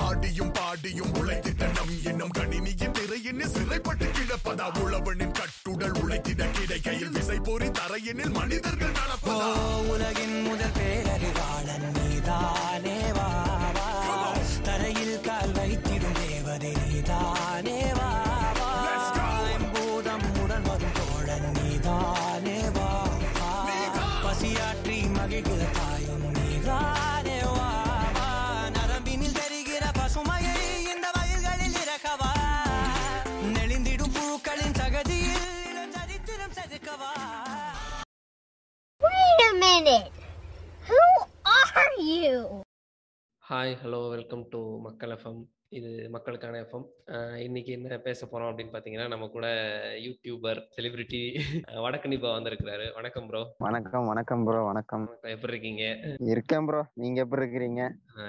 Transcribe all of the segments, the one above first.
ஆடியும் பாடியும் உழைத்திட்ட நம் இன்னும் கணினியின் திரையினில் சிறைப்பட்டு கிடப்பதா? உழவனின் கட்டுடல் உழைத்திட கிடைக்கையில் விசை போரி தரையினில் மனிதர்கள் நடப்பதா? உலகின் முதல் பேரறிவாளன் நீதானே you? Hi hello welcome to Makkal FM இது மக்களுக்கான எஃப்எம் இன்னைக்கு என்ன பேச போறோம் அப்படின்னு பார்த்தீங்கன்னா நம்ம கூட யூடியூபர் செலிபிரிட்டி வடக்கணிப்பா வந்திருக்கிறாரு. வணக்கம் ப்ரோ வணக்கம் வணக்கம் ப்ரோ வணக்கம். எப்படி இருக்கீங்க? இருக்கேன் ப்ரோ நீங்க எப்படி இருக்கிறீங்க?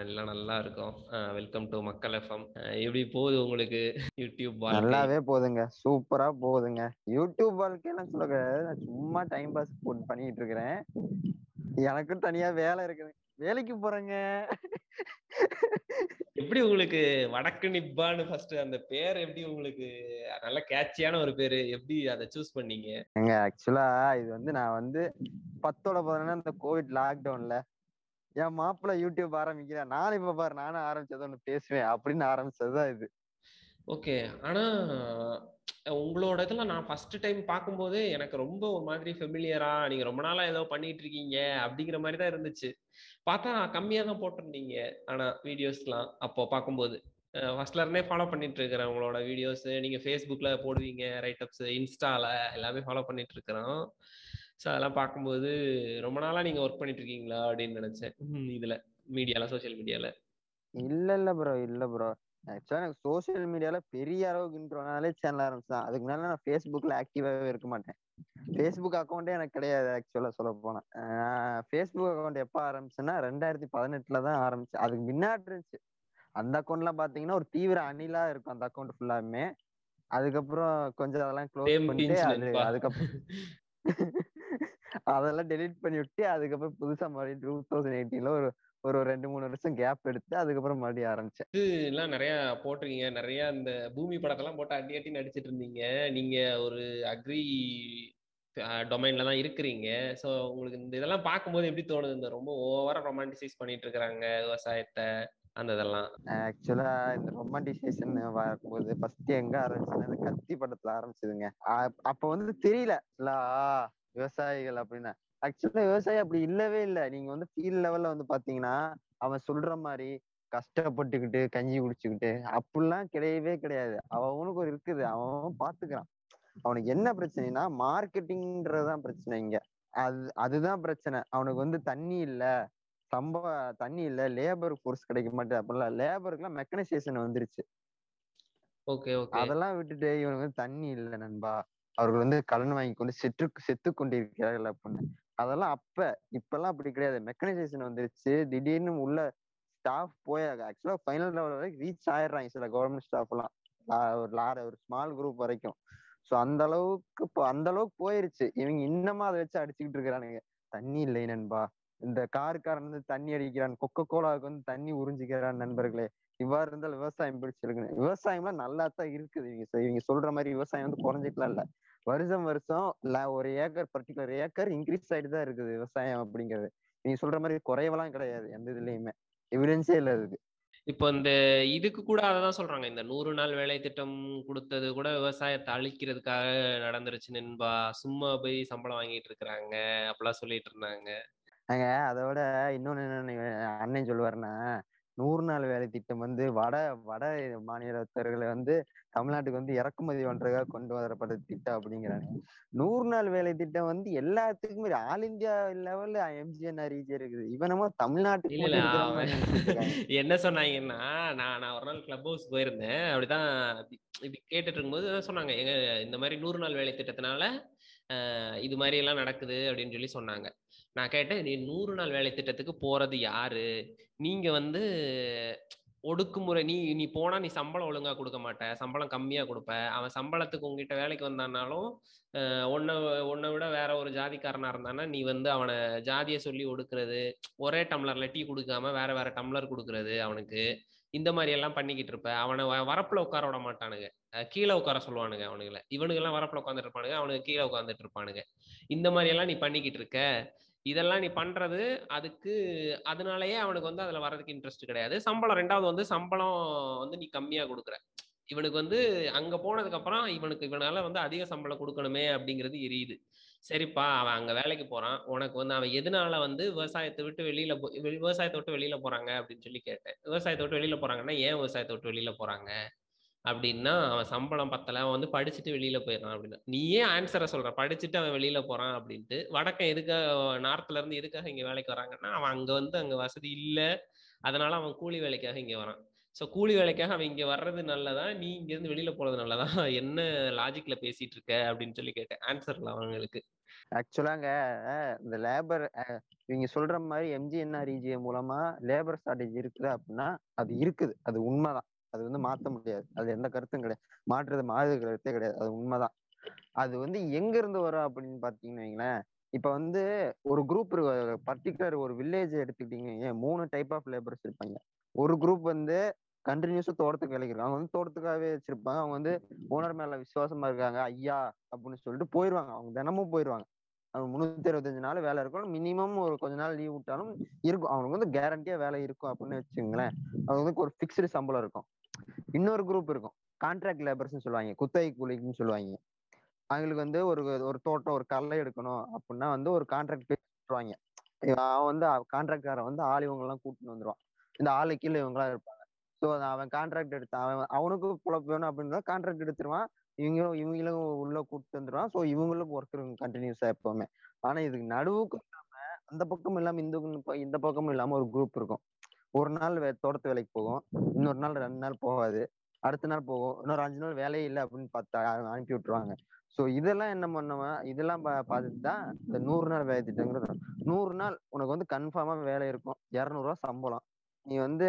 எல்லாம் நல்லா இருக்கோம். வெல்கம் டு மக்கள் எஃப்எம் எப்படி போகுது உங்களுக்கு யூடியூப்? நல்லாவே போகுதுங்க. சூப்பரா போகுதுங்க. யூடியூப் வாழ்க்கையெல்லாம் சொல்ல சும்மா டைம் பாஸ் பண்ணிட்டு இருக்கிறேன். எனக்கும் தனியா வேலை இருக்குது. வேலைக்கு போறேங்க. எப்படி உங்களுக்கு வடக்கு நிப்பான்னு ஃபர்ஸ்ட் அந்த பேர் எப்படி உங்களுக்கு நல்ல கேட்சியான ஒரு பேரு எப்படி அதை சூஸ் பண்ணீங்க? எங்க ஆக்சுவலா இது வந்து நான் வந்து பத்தோட பதினொன்னா இந்த கோவிட் லாக்டவுன்ல என் மாப்பிள்ள யூடியூப் ஆரம்பிக்கிறேன் நானும் இப்ப பாரு நானும் ஆரம்பிச்சது ஒண்ணு பேசுவேன் அப்படின்னு ஆரம்பிச்சதுதான் இது. ஓகே. ஆனா உங்களோட இதெல்லாம் நான் ஃபர்ஸ்ட் டைம் பார்க்கும்போது எனக்கு ரொம்ப ஒரு மாதிரி ஃபெமிலியரா நீங்க ரொம்ப நாளா ஏதோ பண்ணிட்டு இருக்கீங்க அப்படிங்கிற மாதிரி தான் இருந்துச்சு. பார்த்தா கம்மியா தான் போட்டிருந்தீங்க ஆனா வீடியோஸ்லாம் அப்போ பார்க்கும்போது. ஃபர்ஸ்ட்ல இருந்தே ஃபாலோ பண்ணிட்டு இருக்கிறேன் உங்களோட வீடியோஸ் நீங்க ஃபேஸ்புக்ல போடுவீங்க ரைட்டப்ஸ் இன்ஸ்டால எல்லாமே ஃபாலோ பண்ணிட்டு இருக்கிறோம். ஸோ அதெல்லாம் பார்க்கும்போது ரொம்ப நாளா நீங்க ஒர்க் பண்ணிட்டு இருக்கீங்களா? அப்படின்னு நினைச்சேன் இதுல மீடியால சோஷியல் மீடியால இல்ல இல்ல ப்ரோ இல்ல ப்ரோ ஆக்சுவலா எனக்கு சோஷியல் மீடியால பெரிய அளவுக்கு இன்ட்ரோனாலே சேனல் ஆரம்பிச்சேன் அதுக்கு மேல நான் ஃபேஸ்புக்ல ஆக்டிவாவே இருக்க மாட்டேன். ஃபேஸ்புக் அக்கௌண்டே எனக்கு கிடையாது ஆக்சுவலா சொல்ல போனா ஃபேஸ்புக் அக்கௌண்ட் எப்ப ஆரம்பிச்சேன்னா ரெண்டாயிரத்தி பதினெட்டுல தான் ஆரம்பிச்சேன். அதுக்கு முன்னாடி இருந்துச்சு. அந்த அக்கௌண்ட்லாம் பாத்தீங்கன்னா ஒரு தீவிர அணிலா இருக்கும் அந்த அக்கௌண்ட் ஃபுல்லாமே அதுக்கப்புறம் கொஞ்சம் அதெல்லாம் க்ளோஸ் பண்ணிட்டு அது. அதுக்கப்புறம் அதெல்லாம் டெலீட் பண்ணி விட்டு அதுக்கப்புறம் புதுசா மறுபடியும் டூ தௌசண்ட் எயிட்டீன்ல ஒரு ஒரு ரெண்டு மூணு வருஷம் கேப் எடுத்து அதுக்கப்புறம் மறுபடியும் ஆரம்பிச்சேன். எல்லாம் நிறைய போட்டிருக்கீங்க. நிறைய இந்த பூமி படத்தெல்லாம் போட்டு அடி அடி நடிச்சிட்டு இருந்தீங்க. நீங்க ஒரு அக்ரி டொமைன்ல தான் இருக்கிறீங்க. ஸோ உங்களுக்கு இந்த இதெல்லாம் பார்க்கும்போது எப்படி தோணுது? இந்த ரொம்ப ஓவரா ரொமான்டிசைஸ் பண்ணிட்டு இருக்கிறாங்க விவசாயத்தை அந்த இதெல்லாம். ஆக்சுவலா இந்த ரொமான்டிசேஷன் வரும்போது ஃபர்ஸ்ட் எங்க ஆரம்பிச்சுன்னா இந்த கத்தி படத்துல ஆரம்பிச்சதுங்க. அப்ப வந்து தெரியல. விவசாயிகள் அப்படின்னா. ஆக்சுவலா விவசாயி அப்படி இல்லவே இல்லை. நீங்க வந்து ஃபீல்ட் லெவல்ல வந்து பாத்தீங்கன்னா அவன் சொல்ற மாதிரி கஷ்டப்பட்டுக்கிட்டு கஞ்சி குடிச்சுக்கிட்டு அப்படிலாம் கிடையவே கிடையாது. அவனுக்கு ஒரு இருக்குது. அவன் பாத்துக்கிறான். அவனுக்கு என்ன பிரச்சனைனா மார்க்கெட்டிங்ன்றதுதான் பிரச்சனை இங்க. அது அதுதான் பிரச்சனை. அவனுக்கு வந்து தண்ணி இல்ல. சம்பவ தண்ணி இல்ல. லேபர் ஃபோர்ஸ் கிடைக்க மாட்டேது. அப்படிலாம் லேபருக்குலாம் மெக்கனைசேஷன் வந்துருச்சு. அதெல்லாம் விட்டுட்டு இவனுக்கு வந்து தண்ணி இல்ல நண்பா. அவர்கள் வந்து கடன் வாங்கி கொண்டு செத்து செத்து கொண்டிருக்கிறார்கள் அப்படின்னு. அதெல்லாம் அப்ப. இப்பெல்லாம் அப்படி கிடையாது. மெக்கனைசேஷன் வந்துருச்சு. திடீர்னு உள்ள ஸ்டாஃப் போய் ஆக்சுவலா ஃபைனல் லெவல் வரைக்கும் ரீச் ஆயிடுறாங்க சில கவர்மெண்ட் ஸ்டாஃப் எல்லாம். லா- ஒரு லார ஒரு ஸ்மால் குரூப் வரைக்கும். ஸோ அந்த அளவுக்கு இப்போ அந்த அளவுக்கு போயிருச்சு. இவங்க இன்னமும் அதை வச்சு அடிச்சுக்கிட்டு இருக்கிறானுங்க. தண்ணி இல்லை நண்பா. இந்த காருக்காரன் வந்து தண்ணி அடிக்கிறான். கொக்கோ கோலாவுக்கு வந்து தண்ணி உறிஞ்சிக்கிறான் நண்பர்களே. இவ்வாறு இருந்தால் விவசாயம் பிடிச்சிருக்குன்னு. விவசாயம்லாம் நல்லா தான் இருக்குது. இவங்க இவங்க சொல்ற மாதிரி விவசாயம் வந்து குறைஞ்சிக்கலாம் இல்லை வருஷம் வருஷம் ஒரு ஏக்கர் பர்டிகுலர் ஏக்கர் இன்க்ரீஸ் ஆயிட்டு தான் இருக்குது விவசாயம் அப்படிங்கிறது. நீங்க சொல்ற மாதிரி குறையவெல்லாம் கிடையாது எந்த இதுலயுமே. எவிடன்ஸே இல்ல அதுக்கு. இப்போ இந்த இதுக்கு கூட அததான் சொல்றாங்க. இந்த நூறு நாள் வேலை திட்டம் கொடுத்தது கூட விவசாயத்தை அழிக்கிறதுக்காக நடந்துருச்சு நண்பா. சும்மா போய் சம்பளம் வாங்கிட்டு இருக்கிறாங்க. அப்படிலாம் சொல்லிட்டு இருந்தாங்க. நாங்க அதோட இன்னொன்னு என்ன அண்ணன் சொல்லுவாருன்னா நூறு நாள் வேலை திட்டம் வந்து வட வட மாநிலத்தர்களை வந்து தமிழ்நாட்டுக்கு வந்து இறக்குமதி பண்றதுக்காக கொண்டு வரப்பட்ட திட்டம் அப்படிங்கிறாங்க. நூறு நாள் வேலை திட்டம் வந்து எல்லாத்துக்குமே ஆல் இந்தியா லெவல்ல எம்ஜிஎன் அறிவிச்சு இருக்குது. இவனமோ தமிழ்நாட்டுக்கு. என்ன சொன்னாங்கன்னா நான் நான் ஒரு நாள் கிளப் ஹவுஸ் போயிருந்தேன். அப்படிதான் இப்படி- கேட்டுட்டு இருக்கும்போது சொன்னாங்க. எங்க இந்த மாதிரி நூறு நாள் வேலை திட்டத்தினால ஆஹ், இது மாதிரி எல்லாம் நடக்குது அப்படின்னு சொல்லி சொன்னாங்க. நான் கேட்டேன் நீ நூறு நாள் வேலை திட்டத்துக்கு போறது யாரு? நீங்க வந்து ஒடுக்குமுறை நீ நீ போனா நீ சம்பளம் ஒழுங்கா கொடுக்க மாட்ட சம்பளம் கம்மியா கொடுப்ப. அவன் சம்பளத்துக்கு உங்ககிட்ட வேலைக்கு வந்தானாலும் உன்னை உன்னை விட வேற ஒரு ஜாதிக்காரனா இருந்தானா நீ வந்து அவனை ஜாதியை சொல்லி ஒடுக்குறது ஒரே டம்ளர்ல டீ கொடுக்காம வேற வேற டம்ளர் கொடுக்கறது அவனுக்கு. இந்த மாதிரி எல்லாம் பண்ணிக்கிட்டு இருப்ப. அவனை வ- வரப்புல உட்கார விட மாட்டானுங்க. கீழே உட்கார சொல்லுவானுங்க அவனுங்களை. இவனுக்கு எல்லாம் வரப்புல உட்காந்துட்டு இருப்பானுங்க அவனுக்கு கீழே உட்காந்துட்டு இருப்பானுங்க. இந்த மாதிரி எல்லாம் நீ பண்ணிக்கிட்டு இருக்க. இதெல்லாம் நீ பண்றது அதுக்கு அதனாலயே அவனுக்கு வந்து அதுல வர்றதுக்கு இன்ட்ரெஸ்ட் கிடையாது. சம்பளம் ரெண்டாவது வந்து சம்பளம் வந்து நீ கம்மியா கொடுக்குற. இவனுக்கு வந்து அங்க போனதுக்கு அப்புறம் இவனுக்கு இவனால வந்து அதிக சம்பளம் கொடுக்கணுமே அப்படிங்கிறது எரியுது. சரிப்பா அவன் அங்க வேலைக்கு போறான். உனக்கு வந்து அவன் எதனால வந்து விவசாயத்தை விட்டு வெளியில போ விவசாயத்தை விட்டு வெளியில போறாங்க அப்படின்னு சொல்லி கேட்டேன். விவசாயத்தை விட்டு வெளியில போறாங்கன்னா ஏன் விவசாயத்தை விட்டு வெளியில போறாங்க? அப்படின்னா அவன் சம்பளம் பத்தல அவன் வந்து படிச்சுட்டு வெளியில போயிடறான் அப்படின்னா. நீயே ஆன்சரை சொல்ற படிச்சுட்டு அவன் வெளியில போறான் அப்படின்ட்டு வடக்கம் எதுக்காக நார்த்ல இருந்து எதுக்காக இங்க வேலைக்கு வராங்கன்னா அவன் அங்க வந்து அங்க வசதி இல்லை அதனால அவன் கூலி வேலைக்காக இங்க வரான். ஸோ கூலி வேலைக்காக அவன் இங்க வர்றது நல்லதா? நீ இங்க இருந்து வெளியில போறது நல்லதா? என்ன லாஜிக்ல பேசிட்டு இருக்க? அப்படின்னு சொல்லி கேட்டேன். ஆன்சர்ல அவங்களுக்கு. ஆக்சுவலாங்க இந்த லேபர் இவங்க சொல்ற மாதிரி எம்ஜிஎன்ஆர்இஜிஏ மூலமா லேபர் ஷார்டேஜ் இருக்குது அப்படின்னா அது இருக்குது. அது உண்மைதான். அது வந்து மாத்த முடியாது. அது எந்த கருத்தும் கிடையாது. மாற்றுறது மாறு கருத்தே கிடையாது. அது உண்மைதான். அது வந்து எங்க இருந்து வரும் அப்படின்னு பாத்தீங்கன்னு வைங்களேன். இப்ப வந்து ஒரு குரூப் பர்டிகுலர் ஒரு வில்லேஜ் எடுத்துக்கிட்டீங்க மூணு டைப் ஆஃப் லேபர்ஸ் இருப்பாங்க. ஒரு குரூப் வந்து கண்டினியூஸா தோட்டத்துக்கு வேலைக்கு இருக்காங்க. அவங்க வந்து தோட்டத்துக்காகவே வச்சிருப்பாங்க. அவங்க வந்து ஓனர் மேல விசுவாசமா இருக்காங்க. ஐயா அப்படின்னு சொல்லிட்டு போயிருவாங்க. அவங்க தினமும் போயிருவாங்க. அவங்க முந்நூத்தி அறுபத்தஞ்சு நாள் வேலை இருக்கும் மினிமம் ஒரு கொஞ்ச நாள் லீவ் விட்டாலும் இருக்கும். அவனுக்கு வந்து கேரண்டியா வேலை இருக்கும் அப்படின்னு வச்சுங்களேன் அவங்க வந்து ஒரு ஃபிக்ஸ்டு சம்பளம் இருக்கும். இன்னொரு குரூப் இருக்கும். கான்ட்ராக்ட் லேபர்ஸ்னு சொல்லுவாங்க. குத்தகை கூலிக்குன்னு சொல்லுவாங்க. அவங்களுக்கு வந்து ஒரு ஒரு தோட்டம் ஒரு கல்லை எடுக்கணும் அப்படின்னா வந்து ஒரு கான்ட்ராக்ட் பேசுவாங்க அவன் வந்து கான்ட்ராக்டாரன் வந்து ஆள் இவங்கெல்லாம் கூட்டின்னு வந்துருவான். இந்த ஆளு கீழே இவங்களாம் இருப்பாங்க. ஸோ அவன் கான்ட்ராக்ட் எடுத்தான். அவன் அவனுக்கு பொழப்பு வேணும் அப்படின்னா கான்ட்ராக்ட் எடுத்துருவான். இவங்களும் இவங்களும் உள்ள கூப்பிட்டு வந்துருவான். ஸோ இவங்களும் ஒர்க் இருக்கும் கண்டினியூஸா எப்பவுமே. ஆனா இதுக்கு நடுவுக்கும் இல்லாம அந்த பக்கமும் இல்லாம இந்த இந்த பக்கமும் இல்லாம ஒரு குரூப் இருக்கும். ஒரு நாள் வே- தோட்டத்து வேலைக்கு போகும் இன்னொரு நாள் ரெண்டு நாள் போகாது. அடுத்த நாள் போகும் இன்னொரு அஞ்சு நாள் வேலையே இல்லை அப்படின்னு பார்த்தா அனுப்பி விட்டுருவாங்க. ஸோ இதெல்லாம் என்ன பண்ணுவேன்? இதெல்லாம் பா- பார்த்துட்டு தான் இந்த நூறு நாள் வேலை திட்டங்கிறது நூறு நாள் உனக்கு வந்து கன்ஃபார்மாக வேலை இருக்கும். இரநூறுவா சம்பளம். நீ வந்து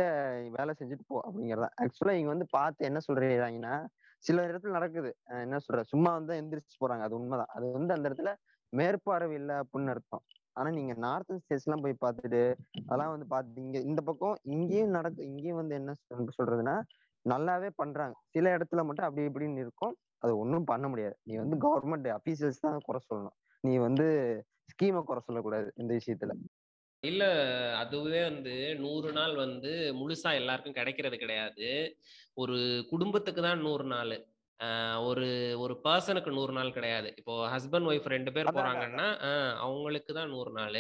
வேலை செஞ்சுட்டு போ அப்படிங்கிறதா ஆக்சுவலாக இங்கே வந்து பார்த்து என்ன சொல்கிறீங்கன்னா சில இடத்துல நடக்குது. என்ன சொல்ற? சும்மா வந்து எந்திரிச்சு போறாங்க. அது உண்மைதான். அது வந்து அந்த இடத்துல மேற்பார்வை இல்லை அப்படின்னு அர்த்தம். ஆனா நீங்க நார்த் ஸ்டேட்ஸ் எல்லாம் போய் பார்த்துட்டு அதெல்லாம் வந்து பார்த்து இங்க இந்த பக்கம் இங்கேயும் நடக்கு இங்கேயும் வந்து என்ன சொல்றதுன்னா நல்லாவே பண்றாங்க. சில இடத்துல மட்டும் அப்படி இப்படின்னு இருக்கும். அது ஒன்றும் பண்ண முடியாது. நீ வந்து கவர்மெண்ட் அபிஷியல்ஸ் தான் குறை சொல்லணும். நீ வந்து ஸ்கீமை குறை சொல்லக்கூடாது இந்த விஷயத்துல. இல்ல அதுவே வந்து நூறு நாள் வந்து முழுசா எல்லாருக்கும் கிடைக்கிறது கிடையாது. ஒரு குடும்பத்துக்கு தான் நூறு நாள். ஒரு ஒரு பர்சனுக்கு நூறு நாள் கிடையாது. இப்போ ஹஸ்பண்ட் ஒய்ஃப் ரெண்டு பேர் போறாங்கன்னா ஆஹ் அவங்களுக்கு தான் நூறு நாள்.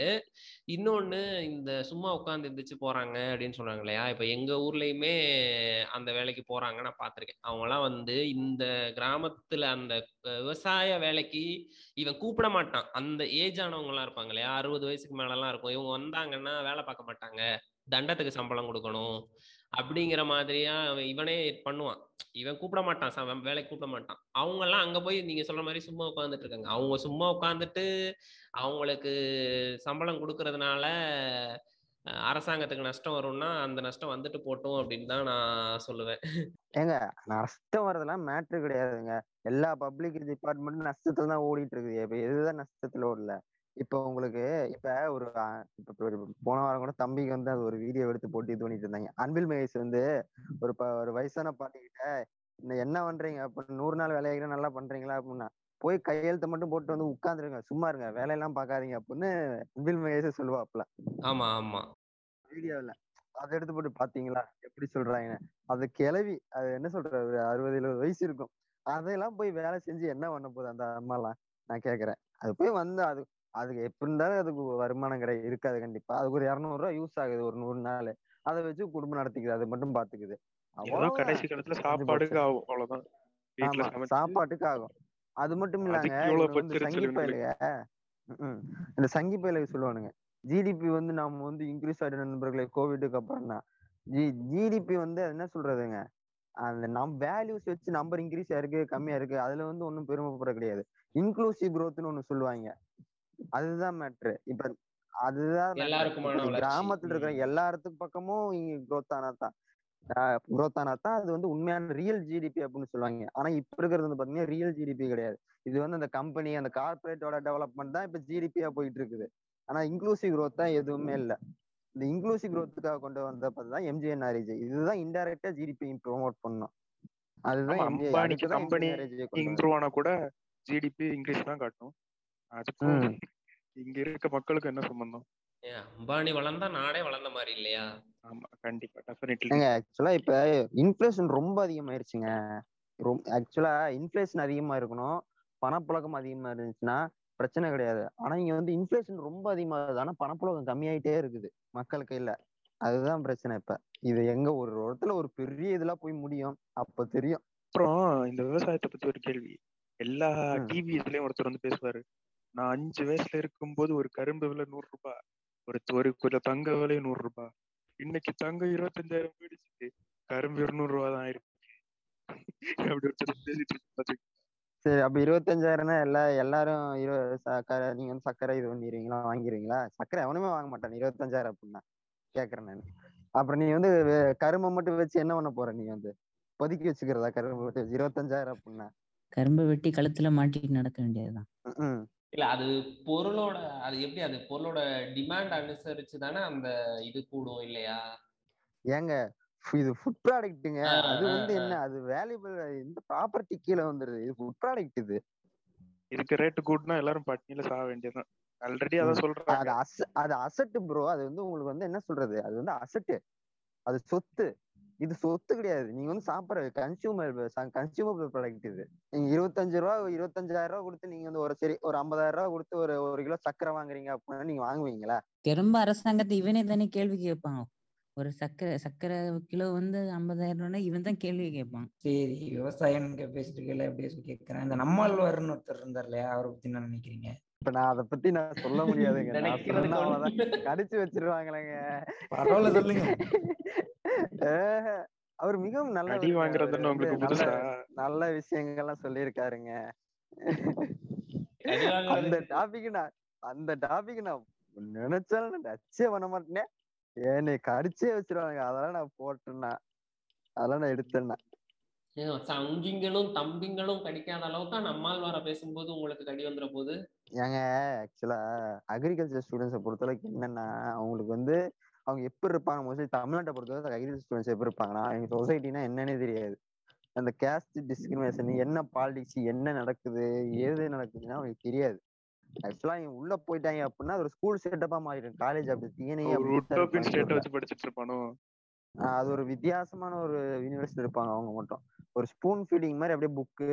இன்னொன்னு இந்த சும்மா உட்காந்து எந்திரிச்சு போறாங்க அப்படின்னு சொல்றாங்க இல்லையா? இப்போ எங்க ஊர்லயுமே அந்த வேலைக்கு போறாங்க நான் பார்த்திருக்கேன். அவங்கலாம் வந்து இந்த கிராமத்துல அந்த விவசாய வேலைக்கு இவன் கூப்பிட மாட்டான். அந்த ஏஜ் ஆனவங்க எல்லாம் இருப்பாங்க இல்லையா? அறுபது வயசுக்கு மேல எல்லாம் இருக்கும். இவங்க வந்தாங்கன்னா வேலை பார்க்க மாட்டாங்க. தண்டத்துக்கு சம்பளம் கொடுக்கணும். அப்படிங்கிற மாதிரியா அவன் இவனே பண்ணுவான். இவன் கூப்பிட மாட்டான். வேலைக்கு கூப்பிட மாட்டான். அவங்க எல்லாம் அங்க போய் நீங்க சொல்ற மாதிரி சும்மா உட்காந்துட்டு இருக்காங்க. அவங்க சும்மா உட்காந்துட்டு அவங்களுக்கு சம்பளம் கொடுக்கறதுனால அரசாங்கத்துக்கு நஷ்டம் வரும்னா அந்த நஷ்டம் வந்துட்டு போட்டோம் அப்படின்னு தான் நான் சொல்லுவேன். ஏங்க நஷ்டம் வர்றதெல்லாம் மேட்ரு கிடையாதுங்க. எல்லா பப்ளிக் டிபார்ட்மெண்ட்டும் நஷ்டத்துல தான் ஓடிட்டு இருக்குது. இப்ப எதுதான் நஷ்டத்துல ஓடல? இப்ப உங்களுக்கு இப்ப ஒரு இப்ப போன வாரம் கூட தம்பிக்கு வந்து அது ஒரு வீடியோ எடுத்து போட்டு இது பண்ணிட்டு இருந்தாங்க. அன்பில் மகேஷ் வந்து ஒரு ஒரு வயசான பாட்டிக்கிட்ட இந்த என்ன பண்றீங்க? அப்ப நூறு நாள் வேலையாக நல்லா பண்றீங்களா? அப்படின்னா போய் கையெழுத்தை மட்டும் போட்டு வந்து உட்காந்துருங்க சும்மா இருங்க. வேலையெல்லாம் பார்க்காதீங்க அப்படின்னு அன்பில் மகேஷ் சொல்லுவாப்ல. ஆமா ஆமா. வீடியோல அதை எடுத்து போட்டு பாத்தீங்களா? எப்படி சொல்றாங்க அது கிளவி அது என்ன சொல்ற ஒரு அறுபது எழுபது வயசு இருக்கும். அதையெல்லாம் போய் வேலை செஞ்சு என்ன பண்ண போகுது அந்த அம்மாலாம்? நான் கேக்குறேன். அது போய் வந்து அது அதுக்கு எப்படி இருந்தாலும் அதுக்கு வருமானம் கிடையாது இருக்காது கண்டிப்பா. அதுக்கு ஒரு இரநூறு ரூபா யூஸ் ஆகுது ஒரு நூறு நாள். அதை வச்சு குடும்பம் நடத்திக்குது அது மட்டும் பாத்துக்குது. கடைசி காலத்துல சாப்பாடுக்கு. ஆகும் அவ்வளவுதான். சாப்பாட்டுக்கு ஆகும். அது மட்டும் இல்லாங்க சங்கி ம்ம். இந்த சங்கி பயலுக சொல்லுவானுங்க ஜிடிபி வந்து நாம வந்து இன்க்ரீஸ் ஆயிடும் நண்பர்களே கோவிடுக்கு அப்புறம் தான் ஜி ஜிடிபி வந்து என்ன சொல்றதுங்க? அந்த நம் வேல்யூஸ் வச்சு நம்பர் இன்க்ரீஸ் ஆயிருக்கு கம்மியா இருக்கு அதுல வந்து ஒன்றும் பெருமைப்பட கிடையாது. இன்க்ளூசிவ் growthன்னு ஒண்ணு சொல்லுவாங்க. அதுதான் மேட்ரு இப்ப அதுதான். எல்லாருக்குமான. கிராமத்துல இருக்கிற. எல்லாத்துக்கு பக்கமும் இங்க growth ஆனாதான் growth ஆனாதான் அது வந்து உண்மையான ரியல் ஜிடிபி அப்படின்னு சொல்லுவாங்க. ஆனா இப்ப இருக்கிறது வந்து பாத்தீங்கன்னா ரியல் ஜிடிபி கிடையாது. இது வந்து அந்த கம்பெனி அந்த கார்பரேட்டோட டெவலப்மெண்ட் தான் இப்ப ஜிடிபியா போயிட்டு இருக்குது ஆனா இன்க்ளூசிவ் growth தான் எதுவுமே இல்ல. இந்த இன்க்ளூசிவ் growthக்காக கொண்டு வந்தப்பதான் எம்ஜிஎன்ஆர்ஏஜி இதுதான் இன்டைரக்டா ஜிடிபி ப்ரோமோட் பண்ணோம். அதுதான் வந்தது. இம்ப்ரூவ் ஆனா கூட ஜிடிபி இன்க்ரீஸ் தான் காட்டும். அதுக்கும். இங்க இருக்க மக்களுக்கு என்ன சம்பந்தம்? அம்பானி வளர்ந்தா நாடே வளர்ந்த மாதிரி இல்லையா? ஆமா கண்டிப்பா டெஃபினெட்லி ஆக்சுவலா இப்ப இன்ஃபிளேஷன் ரொம்ப அதிகமாயிருச்சுங்க. ரொம்ப ஆக்சுவலா இன்ஃபிளேஷன் அதிகமா இருக்கணும். பணப்புழக்கம் அதிகமா இருந்துச்சுன்னா பிரச்சனை கிடையாது. ஆனா இங்க வந்து இன்ஃபிளேஷன் ரொம்ப அதிகமாகுது. ஆனா பணப்புழக்கம் கம்மியாயிட்டே இருக்குது மக்கள் கையில. அதுதான் பிரச்சனை இப்ப. இது எங்க ஒரு இடத்துல ஒரு பெரிய இதுல போய் முடியும். அப்ப தெரியும். அப்புறம் இந்த விவசாயத்தை பத்தி ஒரு கேள்வி. எல்லா ம். டிவிஸ்லயும் ஒருத்தர் வந்து பேசுவாரு. நான் அஞ்சு வயசுல இருக்கும்போது ஒரு கரும்பு விலை நூறு ரூபாய் ஒரு ஒரு கிலோ தங்க விலை நூறு ரூபாய் இன்னைக்கு தங்கம் இருபத்தஞ்சாயிரம் போயிடுச்சு கரும்பு இருநூறு ரூபா தான் ஆயிருக்கு. அப்படி ஒருத்தர் பேசிட்டு. சரி அப்ப இருபத்தஞ்சாயிரம்னா எல்லா எல்லாரும் இரு சக்கரை நீங்க வந்து சக்கரை இது பண்ணிடுவீங்களா வாங்கிடுவீங்களா? சக்கரை எவனுமே வாங்க மாட்டான் இருபத்தஞ்சாயிரம் அப்படின்னா. கேக்குறேன் நான். அப்புறம் நீ வந்து கரும்பை மட்டும் வச்சு என்ன பண்ண போற நீ வந்து? ஒதுக்கி வச்சுக்கிறதா கரும்பு இருபத்தஞ்சாயிரம் அப்படின்னா? கரும்பை வெட்டி கழுத்துல மாட்டிட்டு நடக்க வேண்டியதுதான். இல்ல அது பொருளோட அது எப்படி? அது பொருளோட டிமாண்ட் அனுசரிச்சு தானே அந்த இது கூடும் இல்லையா? ஏங்க இது ஃபுட் ப்ராடக்ட்டுங்க அது வந்து. என்ன? அது வேல்யூபிள் இந்த ப்ராப்பர்ட்டி கீழே வந்துருது? இது ஃபுட் ப்ராடக்ட் இது. இதுக்கு ரேட்டு கூட்டினா எல்லாரும் பட்னியில சாக வேண்டியதுதான். ஆல்ரெடி அதான் அது சொல்றாங்க. அச அது அசட்டு ப்ரோ அது வந்து உங்களுக்கு வந்து என்ன சொல்றது? அது வந்து அசட்டு. அது சொத்து. இது சொத்து கிடையாது. நீங்க வந்து சாப்பிடுற கன்சியூமர் கன்சியூமர் ப்ராடக்ட் இது. நீங்க இருபத்தஞ்சு ரூபா இருபத்தஞ்சாயிரம் ரூபா கொடுத்து நீங்க வந்து ஒரு சரி ஒரு ஐம்பதாயிரம் ரூபா கொடுத்து ஒரு ஒரு கிலோ சக்கரை வாங்குறீங்க அப்படின்னா நீங்க வாங்குவீங்களா? திரும்ப அரசாங்கத்தை இவனே தானே கேள்வி கேட்பான் ஒரு சக்கரை சக்கரை கிலோ வந்து ஐம்பதாயிரம் ரூபாய் இவன் தான் கேள்வி கேட்பான். சரி விவசாயம் பேசிட்டு இருக்கல அப்படியே சொல்லி கேட்கிறேன். இந்த நம்மாழ்வார்னு ஒருத்தர் இருந்தார் இல்லையா? அவரை பத்தி என்ன நினைக்கிறீங்க? இப்ப நான் அதை பத்தி நான் சொல்ல முடியாதுங்க. கடிச்சு வச்சிருவாங்களேங்க. பரவாயில்ல சொல்லுங்க. அவர் மிகவும் நல்ல அடி வாங்குறதுன்னு உங்களுக்கு நல்ல புதுசா? நல்ல விஷயங்கள்லாம் சொல்லியிருக்காருங்க. அந்த டாபிக் நான் அந்த டாபிக் நான் நினைச்சாலும் நான் டச்சே பண்ண மாட்டேனே. என்னை கடிச்சே வச்சிருவாங்க. அதெல்லாம் நான் போட்டேன்னா அதெல்லாம் நான் எடுத்தேன்னா. சங்கிங்களும் தம்பிங்களும் கடிக்காத அளவுக்கு நம்மால் பேசும்போது உங்களுக்கு கடி வந்துற போது? ஏங்க ஆக்சுவலா அக்ரிகல்ச்சர் ஸ்டூடெண்ட்ஸை பொறுத்தளவுக்கு என்னன்னா அவங்களுக்கு வந்து அவங்க எப்படி இருப்பாங்க? மோஸ்ட்லி தமிழ்நாட்டை பொறுத்தவரை அக்ரிகல்ச்சர் ஸ்டூடெண்ட்ஸ் எப்படி இருப்பாங்கன்னா எங்க சொசைட்டினா என்னன்னே தெரியாது. அந்த கேஸ்ட் டிஸ்கிரிமினேஷன் என்ன பாலிடிக்ஸ் என்ன நடக்குது ஏது நடக்குதுன்னா அவங்களுக்கு தெரியாது. ஆக்சுவலா இவங்க உள்ள போயிட்டாங்க அப்படின்னா அது ஒரு ஸ்கூல் செட்டப்பா மாறிடும். காலேஜ் அப்படி தீனே ஒரு உட்டோபியன் ஸ்டேட்டை வச்சு படிச்சிட்டு இருப்பானோ? அது ஒரு வித்தியாசமான ஒரு யூனிவர்சிட்டி இருப்பாங்க அவங்க மட்டும். ஒரு ஸ்பூன் ஃபீடிங் மாதிரி அப்படியே புக்கு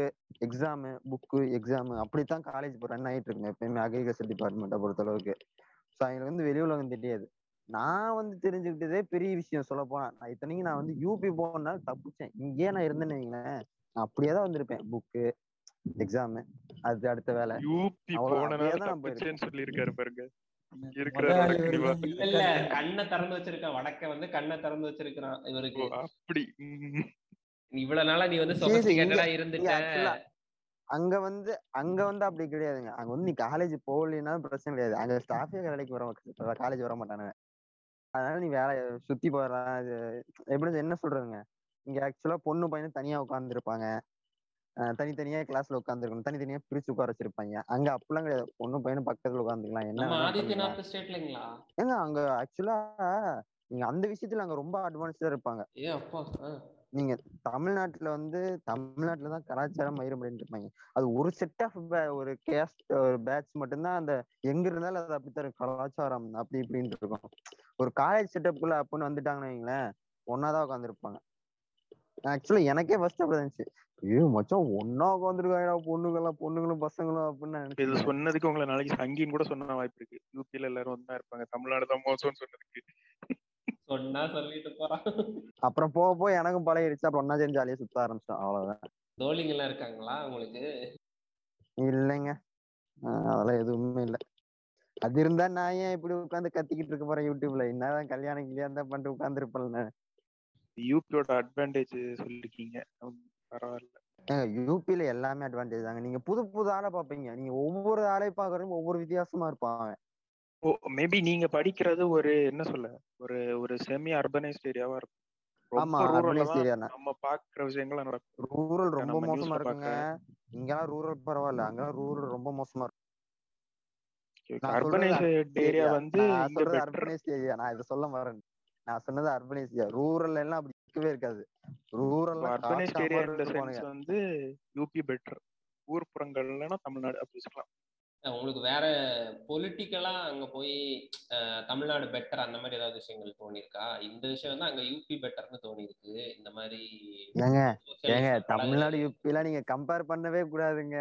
எக்ஸாமு புக்கு எக்ஸாமு அப்படித்தான் காலேஜ் ரன் ஆகிட்டு இருக்குங்க. எப்பயுமே அக்ரிகல்ச்சர் டிபார்ட்மெண்ட்டை பொறுத்த அளவுக்கு ஸோ அவங்களுக்கு வந்து வெளி உலகம் தெரியாது. நான் வந்து தெரிஞ்சுக்கிட்டதே பெரிய விஷயம் சொல்ல போனா நான் இத்தனைக்கும் நான் வந்து யூபி போனால தப்பிச்சேன். இங்கேயே நான் இருந்தேன்னு வைங்களேன். நான் அப்படியே தான் வந்திருப்பேன். புக்கு எக்ஸாமு அது அடுத்த வேலை. யூபி போனனால பாருங்க. இல்ல கண்ணை திறந்து வச்சிருக்கான் வடக்க வந்து கண்ணை திறந்து வச்சிருக்கான் இவருக்கு. அப்படி. இவ்வளவு நாளா நீ வந்து சொபஸ்டிகேட்டடா இருந்துட்ட? அங்க வந்து அங்க வந்து அப்படி கிடையாதுங்க. அங்க வந்து நீ காலேஜ் போகலைன்னா பிரச்சனை கிடையாது. அங்க ஸ்டாஃபே வேலைக்கு வர காலேஜ் வர மாட்டானுங்க. அதனால நீ வேலை சுத்தி இது எப்படி என்ன சொல்றதுங்க? இங்க ஆக்சுவலா பொண்ணு பையனும் தனியா உட்காந்துருப்பாங்க தனித்தனியா கிளாஸ்ல உட்காந்துருக்கணும் தனித்தனியா பிரிச்சு உட்கார வச்சிருப்பாங்க. அங்க அப்படிலாம் கிடையாது. பொண்ணு பையனும் பக்கத்துல உட்காந்துக்கலாம் என்ன ஏங்க அங்க ஆக்சுவலா நீங்க அந்த விஷயத்துல அங்க ரொம்ப அட்வான்ஸ்டா இருப்பாங்க. ஏ அப்பா? ஆ. நீங்க தமிழ்நாட்டுல வந்து தமிழ்நாட்டுல தான் கலாச்சாரம் மயிரும் இருப்பாங்க. அது ஒரு செட் ஆஃப் ஒரு கேஸ்ட் ஒரு பேட்ச் மட்டும்தான் அந்த எங்க இருந்தாலும் அது அப்படித்தான். கலாச்சாரம் அப்படி இப்படின்னு இருக்கும். ஒரு காலேஜ் செட்டப்குள்ள அப்படின்னு வந்துட்டாங்கன்னு வைங்களேன் ஒன்னாதான் உட்காந்துருப்பாங்க ஆக்சுவலா எனக்கே ஃபர்ஸ்ட் அப்படி இருந்துச்சு. ஐயோ மச்சான் ஒன்னா உட்காந்துருக்காங்க பொண்ணுங்களாம் பொண்ணுங்களும் பசங்களும் அப்படின்னு இது. சொன்னதுக்கு உங்களை நாளைக்கு சங்கின்னு கூட சொன்ன வாய்ப்பு இருக்கு. யூபில எல்லாரும் ஒண்ணா இருப்பாங்க. தமிழ்நாடு தான் மோசம்னு சொன்னதுக்கு. சொன்னா சொல்லிட்டு போறான் அப்புறம் போக போக எனக்கும் பழகிடுச்சு அப்புறம் ஒன்னா சேர்ந்து ஜாலியா சுத்த ஆரம்பிச்சிட்டோம் அவ்வளவுதான். தோழிங்க எல்லாம் இருக்காங்களா உங்களுக்கு? இல்லைங்க. அதெல்லாம் எதுவுமே இல்லை. அது இருந்தா நான் ஏன் இப்படி உட்காந்து கத்திக்கிட்டு இருக்க போறேன் யூடியூப்ல? என்னதான் கல்யாணம் கல்யாணம் தான் பண்ணிட்டு உட்காந்துருப்பேன் யூபியோட அட்வான்டேஜ் சொல்லிருக்கீங்க. பரவாயில்ல. யூபில எல்லாமே அட்வான்டேஜ் தாங்க. நீங்க புது புது ஆளை பாப்பீங்க நீங்க ஒவ்வொரு ஆளை பாக்குறதும் ஒவ்வொரு வித்தியாசமா இருப்பாங்க. ஓ மேபி நீங்க படிக்கிறது ஒரு என்ன சொல்ல ஒரு ஒரு செமி அர்பனைஸ்ட் ஏரியாவா இருக்கும். ஆமா ரொம்ப ரூரல்ல அர்பனைஸ் தான். ஏரியா நம்ம பாக்குற விஷயங்கள்லாம் நடக்கும். ரூரல் ரொம்ப மோசமா இருக்குங்க. இங்கெல்லாம் ரூரல் பரவாயில்ல. அங்கெல்லாம் ரூரல் ரொம்ப மோசமா சொல்றது அர்பனைஸ்ட் ஏரியா வந்து இங்க சொல்றது பெட்டர் அர்பனைஸ் ஏரியா நான் இதை சொல்ல வரேன் நான் சொன்னது அர்பனைஸ் ஏரியா ரூரல் எல்லாம் அப்படி இருக்கவே இருக்காது. ரூரல் அர்பனைஸ்ட் ஏரியா இந்த சென்ஸ் வந்து யூபி பெட்டர் ஊர்ப்புறங்கள்லன்னா தமிழ்நாடு அப்படி அஹ் உங்களுக்கு வேற பொலிட்டிக்கலா அங்க போய் தமிழ்நாடு பெட்டர் அந்த மாதிரி ஏதாவது விஷயங்கள் தோணிருக்கா இந்த விஷயம் வந்து அங்க யூபி பெட்டர்னு தோணிருக்கு இந்த மாதிரி ஏங்க. தமிழ்நாடு யூபி எல்லாம் நீங்க கம்பேர் பண்ணவே கூடாதுங்க.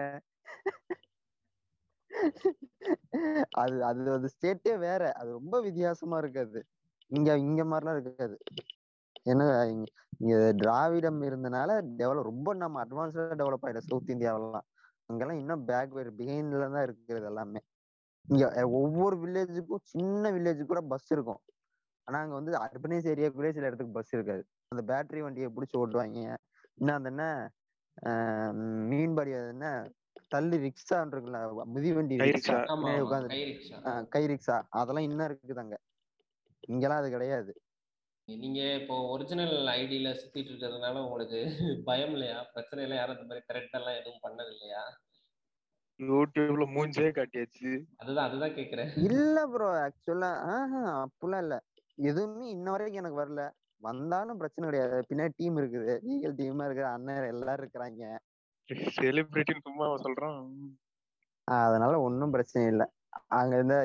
அது அது அது ஸ்டேட்டே வேற. அது ரொம்ப வித்தியாசமா இருக்காது. இங்க இங்க மாதிரிலாம் இருக்காது. ஏன்னா இங்க திராவிடம் இருந்தனால டெவலப் ரொம்ப நம்ம அட்வான்ஸ்டா டெவலப் ஆயிடும் சவுத் இந்தியாவிலலாம் அங்கெல்லாம் இன்னும் பேக்வேர்டு பிஹைண்ட்ல தான் இருக்கிறது எல்லாமே. இங்க ஒவ்வொரு வில்லேஜுக்கும் சின்ன வில்லேஜுக்கு கூட பஸ் இருக்கும். ஆனா அங்க வந்து அர்பனைஸ் ஏரியாக்குள்ளே சில இடத்துக்கு பஸ் இருக்காது. அந்த பேட்டரி வண்டியை பிடிச்சி ஓட்டுவாங்க. இன்னும் அந்த என்ன மீன்பாடி அது என்ன தள்ளி ரிக்ஷான்னு இருக்குல்ல மிதிவண்டி உட்காந்து கை ரிக்ஷா அதெல்லாம் இன்னும் இருக்குது அங்க. இங்கெல்லாம் அது கிடையாது. நீங்க இப்போ ஒரிஜினல் ஐடியில சுத்திட்டு இருக்கிறதுனால உங்களுக்கு பயம் இல்லையா? பிரச்சனை இல்லை யாரும் இந்த மாதிரி த்ரெட் எல்லாம் எதுவும் பண்ணது இல்லையா? யூடியூப்ல மூஞ்சே காட்டியாச்சு. அதுதான் அதுதான் கேக்குறேன். இல்ல ப்ரோ ஆக்சுவலா ஆஹா அப்படிலாம் இல்ல. எதுவுமே இன்ன வரைக்கும் எனக்கு வரல. வந்தாலும் பிரச்சனை கிடையாது. பின்னாடி டீம் இருக்குது. லீகல் டீமா இருக்கிற அண்ணன் எல்லாரும் இருக்கிறாங்க. செலிபிரிட்டின்னு சும்மா சொல்றான். அதனால ஒன்றும் பிரச்சனை இல்லை. அங்க இருந்த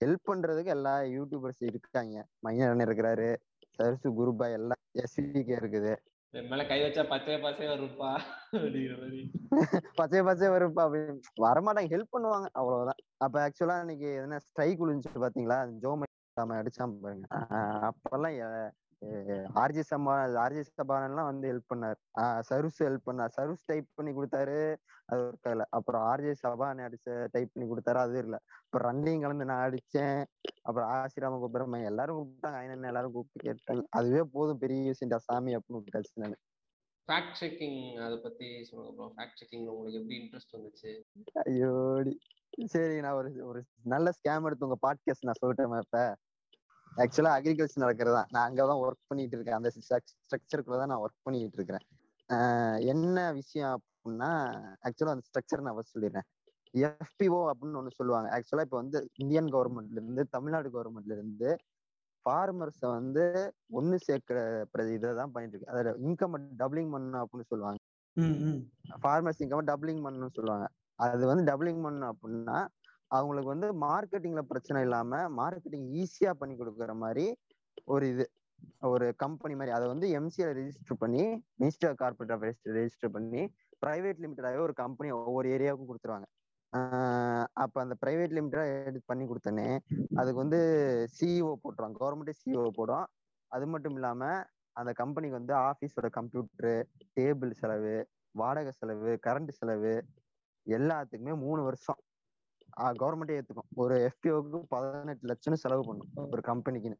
ஹெல்ப் பண்றதுக்கு எல்லா யூடியூபர்ஸ் இருக்காங்க. மையன் இருக்கிறாரு. சரசு குருபாய் எல்லாம் எஸ்விகே இருக்குது. மேல கை வச்சா பச்சைய பச்சையா இருப்பா அப்படிங்கிற மாதிரி. பச்சை பச்சை வருப்பா அப்படின்னு வரமாட்டாங்க. ஹெல்ப் பண்ணுவாங்க. அவ்வளவுதான். அப்ப ஆக்சுவலா இன்னைக்கு என்ன ஸ்ட்ரைக் விழுந்துச்சு பாத்தீங்களா? ஜோ மைக்காம அடிச்சாம பாருங்க. அப்பெல்லாம் ஆர்ஜி சபா ஆர்ஜி சபானெல்லாம் வந்து ஹெல்ப் பண்ணாரு. சருஸ் ஹெல்ப் பண்ணார். சருஸ் டைப் பண்ணி கொடுத்தாரு. அது ஒரு கையில அப்புறம் ஆர்ஜே சபான் அடிச்ச டைப் பண்ணி கொடுத்தாரு. அது இல்ல. அப்புறம் ரன்னிங் கலந்து நான் அடிச்சேன். அப்புறம் ஆசிராம கூப்பிடுறேன் எல்லாரும் கூப்பிட்டாங்க. ஐநன் எல்லாரும் கூப்பிட்டு கேட்டாங்க. அதுவே போதும். பெரிய விஷயம்டா சாமி அப்படின்னு விட்டாச்சு நான். ஃபேக்ட் செக்கிங் அதை பத்தி சொல்லுங்க ப்ரோ ஃபேக்ட் செக்கிங் உங்களுக்கு எப்படி இன்ட்ரெஸ்ட் வந்துச்சு? ஐயோடி. சரி நான் ஒரு ஒரு நல்ல ஸ்கேம் எடுத்து உங்க பாட்காஸ்ட் நான் சொல்லட்டேன் இப்ப. ஆக்சுவலா அக்ரிகல்ச்சர் நடக்கிறது தான் நான் அங்கதான் ஒர்க் பண்ணிட்டு இருக்கேன் அந்த ஸ்ட்ரக்சருக்குள்ள தான் நான் ஒர்க் பண்ணிட்டு இருக்கிறேன் என்ன விஷயம் அப்படின்னா ஆக்சுவலா அந்த ஸ்ட்ரக்சர் நான் first சொல்லிடுறேன். எஃபிஓ அப்படின்னு ஒண்ணு சொல்லுவாங்க. ஆக்சுவலா இப்ப வந்து இந்தியன் கவர்மெண்ட்ல இருந்து தமிழ்நாடு கவர்மெண்ட்ல இருந்து ஃபார்மர்ஸை வந்து ஒண்ணு சேர்க்கிற இதை தான் பண்ணிட்டு இருக்கு அதில் இன்கம் டபுளிங் பண்ணணும் அப்படின்னு சொல்லுவாங்க. ஃபார்மர்ஸ் இன்கம் டபுளிங் பண்ணணும்னு சொல்லுவாங்க. அது வந்து டபுளிங் பண்ணணும் அப்படின்னா அவங்களுக்கு வந்து மார்க்கெட்டிங்ல பிரச்சனை இல்லாம மார்க்கெட்டிங் ஈஸியா பண்ணி கொடுக்குற மாதிரி ஒரு இது. ஒரு கம்பெனி மாதிரி. அதை வந்து எம்சிஐ ரெஜிஸ்டர் பண்ணி மினிஸ்டர் கார்பரேட் அஃபேர்ஸ் ரெஜிஸ்டர் பண்ணி பிரைவேட் லிமிடெடாகவே ஒரு கம்பெனி ஒவ்வொரு ஏரியாவுக்கும் கொடுத்துருவாங்க. அப்ப அந்த பிரைவேட் லிமிட்டடா எடுத்து பண்ணி கொடுத்தனே அதுக்கு வந்து சிஇஓ போட்டுருவாங்க. கவர்மெண்ட்டே சிஇஓ போடும் அது மட்டும் இல்லாம அந்த கம்பெனிக்கு வந்து ஆஃபீஸோட கம்ப்யூட்டரு டேபிள் செலவு வாடகை செலவு கரண்ட் செலவு எல்லாத்துக்குமே மூணு வருஷம். கவர்மெண்டே ஏத்துக்கும். ஒரு எஃபிஓக்கு பதினெட்டு லட்சம் செலவு பண்ணும் ஒரு கம்பெனிக்குன்னு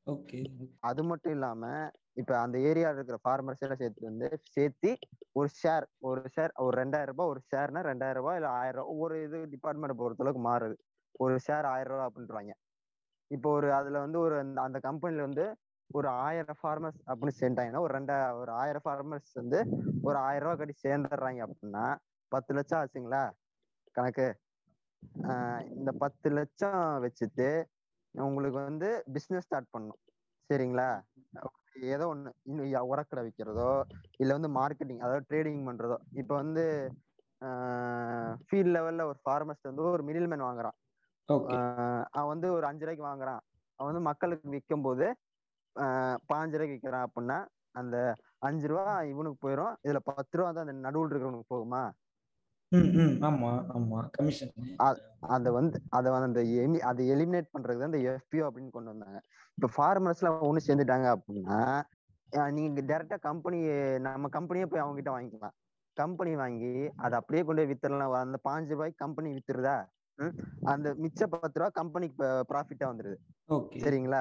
அது மட்டும் இல்லாம இப்ப அந்த ஏரியால இருக்கிற ஃபார்மர்ஸ் எல்லாம் சேர்த்து வந்து சேர்த்து ஒரு ஷேர் ஒரு ஷேர் ஒரு ரெண்டாயிரம் ரூபாய் ஒரு ஷேர்னா ரெண்டாயிரம் ரூபாய் இல்ல ஆயிரம் ரூபாய் ஒவ்வொரு இது டிபார்ட்மெண்ட் பொறுத்தளவுக்கு மாறுது. ஒரு ஷேர் ஆயிரம் ரூபாய் அப்படின்றாங்க. இப்போ ஒரு அதுல வந்து ஒரு அந்த- கம்பெனில வந்து ஒரு ஆயிரம் ஃபார்மர்ஸ் அப்படின்னு சேர்ந்தாங்கன்னா ஒரு ரெண்டா ஒரு ஆயிரம் ஃபார்மர்ஸ் வந்து ஒரு ஆயிரம் ரூபாய் கட்டி சேர்ந்துடுறாங்க அப்படின்னா பத்து லட்சம் ஆச்சுங்களா? கணக்கு. இந்த பத்து லட்சம் வச்சுட்டு உங்களுக்கு வந்து பிசினஸ் ஸ்டார்ட் பண்ணணும். சரிங்களா? ஏதோ ஒண்ணு இன்னும் உரக்கடை விற்கிறதோ இல்ல வந்து மார்க்கெட்டிங் அதாவது ட்ரேடிங் பண்றதோ. இப்போ வந்து ஃபீல்ட் லெவல்ல ஒரு ஃபார்மர்ஸ் வந்து ஒரு மிடில் மேன் வாங்குறான் அவன் வந்து ஒரு அஞ்சு ரூபாய்க்கு வாங்குறான். அவன் வந்து மக்களுக்கு விற்கும் போது ஆஹ் பாஞ்சு ரூபாய்க்கு விற்கிறான் அப்படின்னா அந்த அஞ்சு ரூபா இவனுக்கு போயிடும் இதுல பத்து ரூபா தான் அந்த நடுவில் இருக்கிறவனுக்கு போகுமா? ஆமா ஆமா. கமிஷன். அதை வந்து அதை அந்த எலி அதை எலிமினேட் பண்றதுக்கு தான் இந்த எஃபிஓ அப்படின்னு கொண்டு வந்தாங்க. இப்போ ஃபார்மர்ஸ்லாம் ஒன்று சேர்ந்துட்டாங்க அப்படின்னா நீங்க டைரக்டா கம்பெனி நம்ம கம்பெனியே போய் அவங்க கிட்ட வாங்கிக்கலாம். கம்பெனி வாங்கி அதை அப்படியே கொண்டு போய் வித்துடலாம் அந்த பாஞ்சு ரூபாய்க்கு கம்பெனி வித்துருதா? அந்த மிச்ச பத்து ரூபா கம்பெனிக்கு ப்ராஃபிட்டா வந்துருது. சரிங்களா?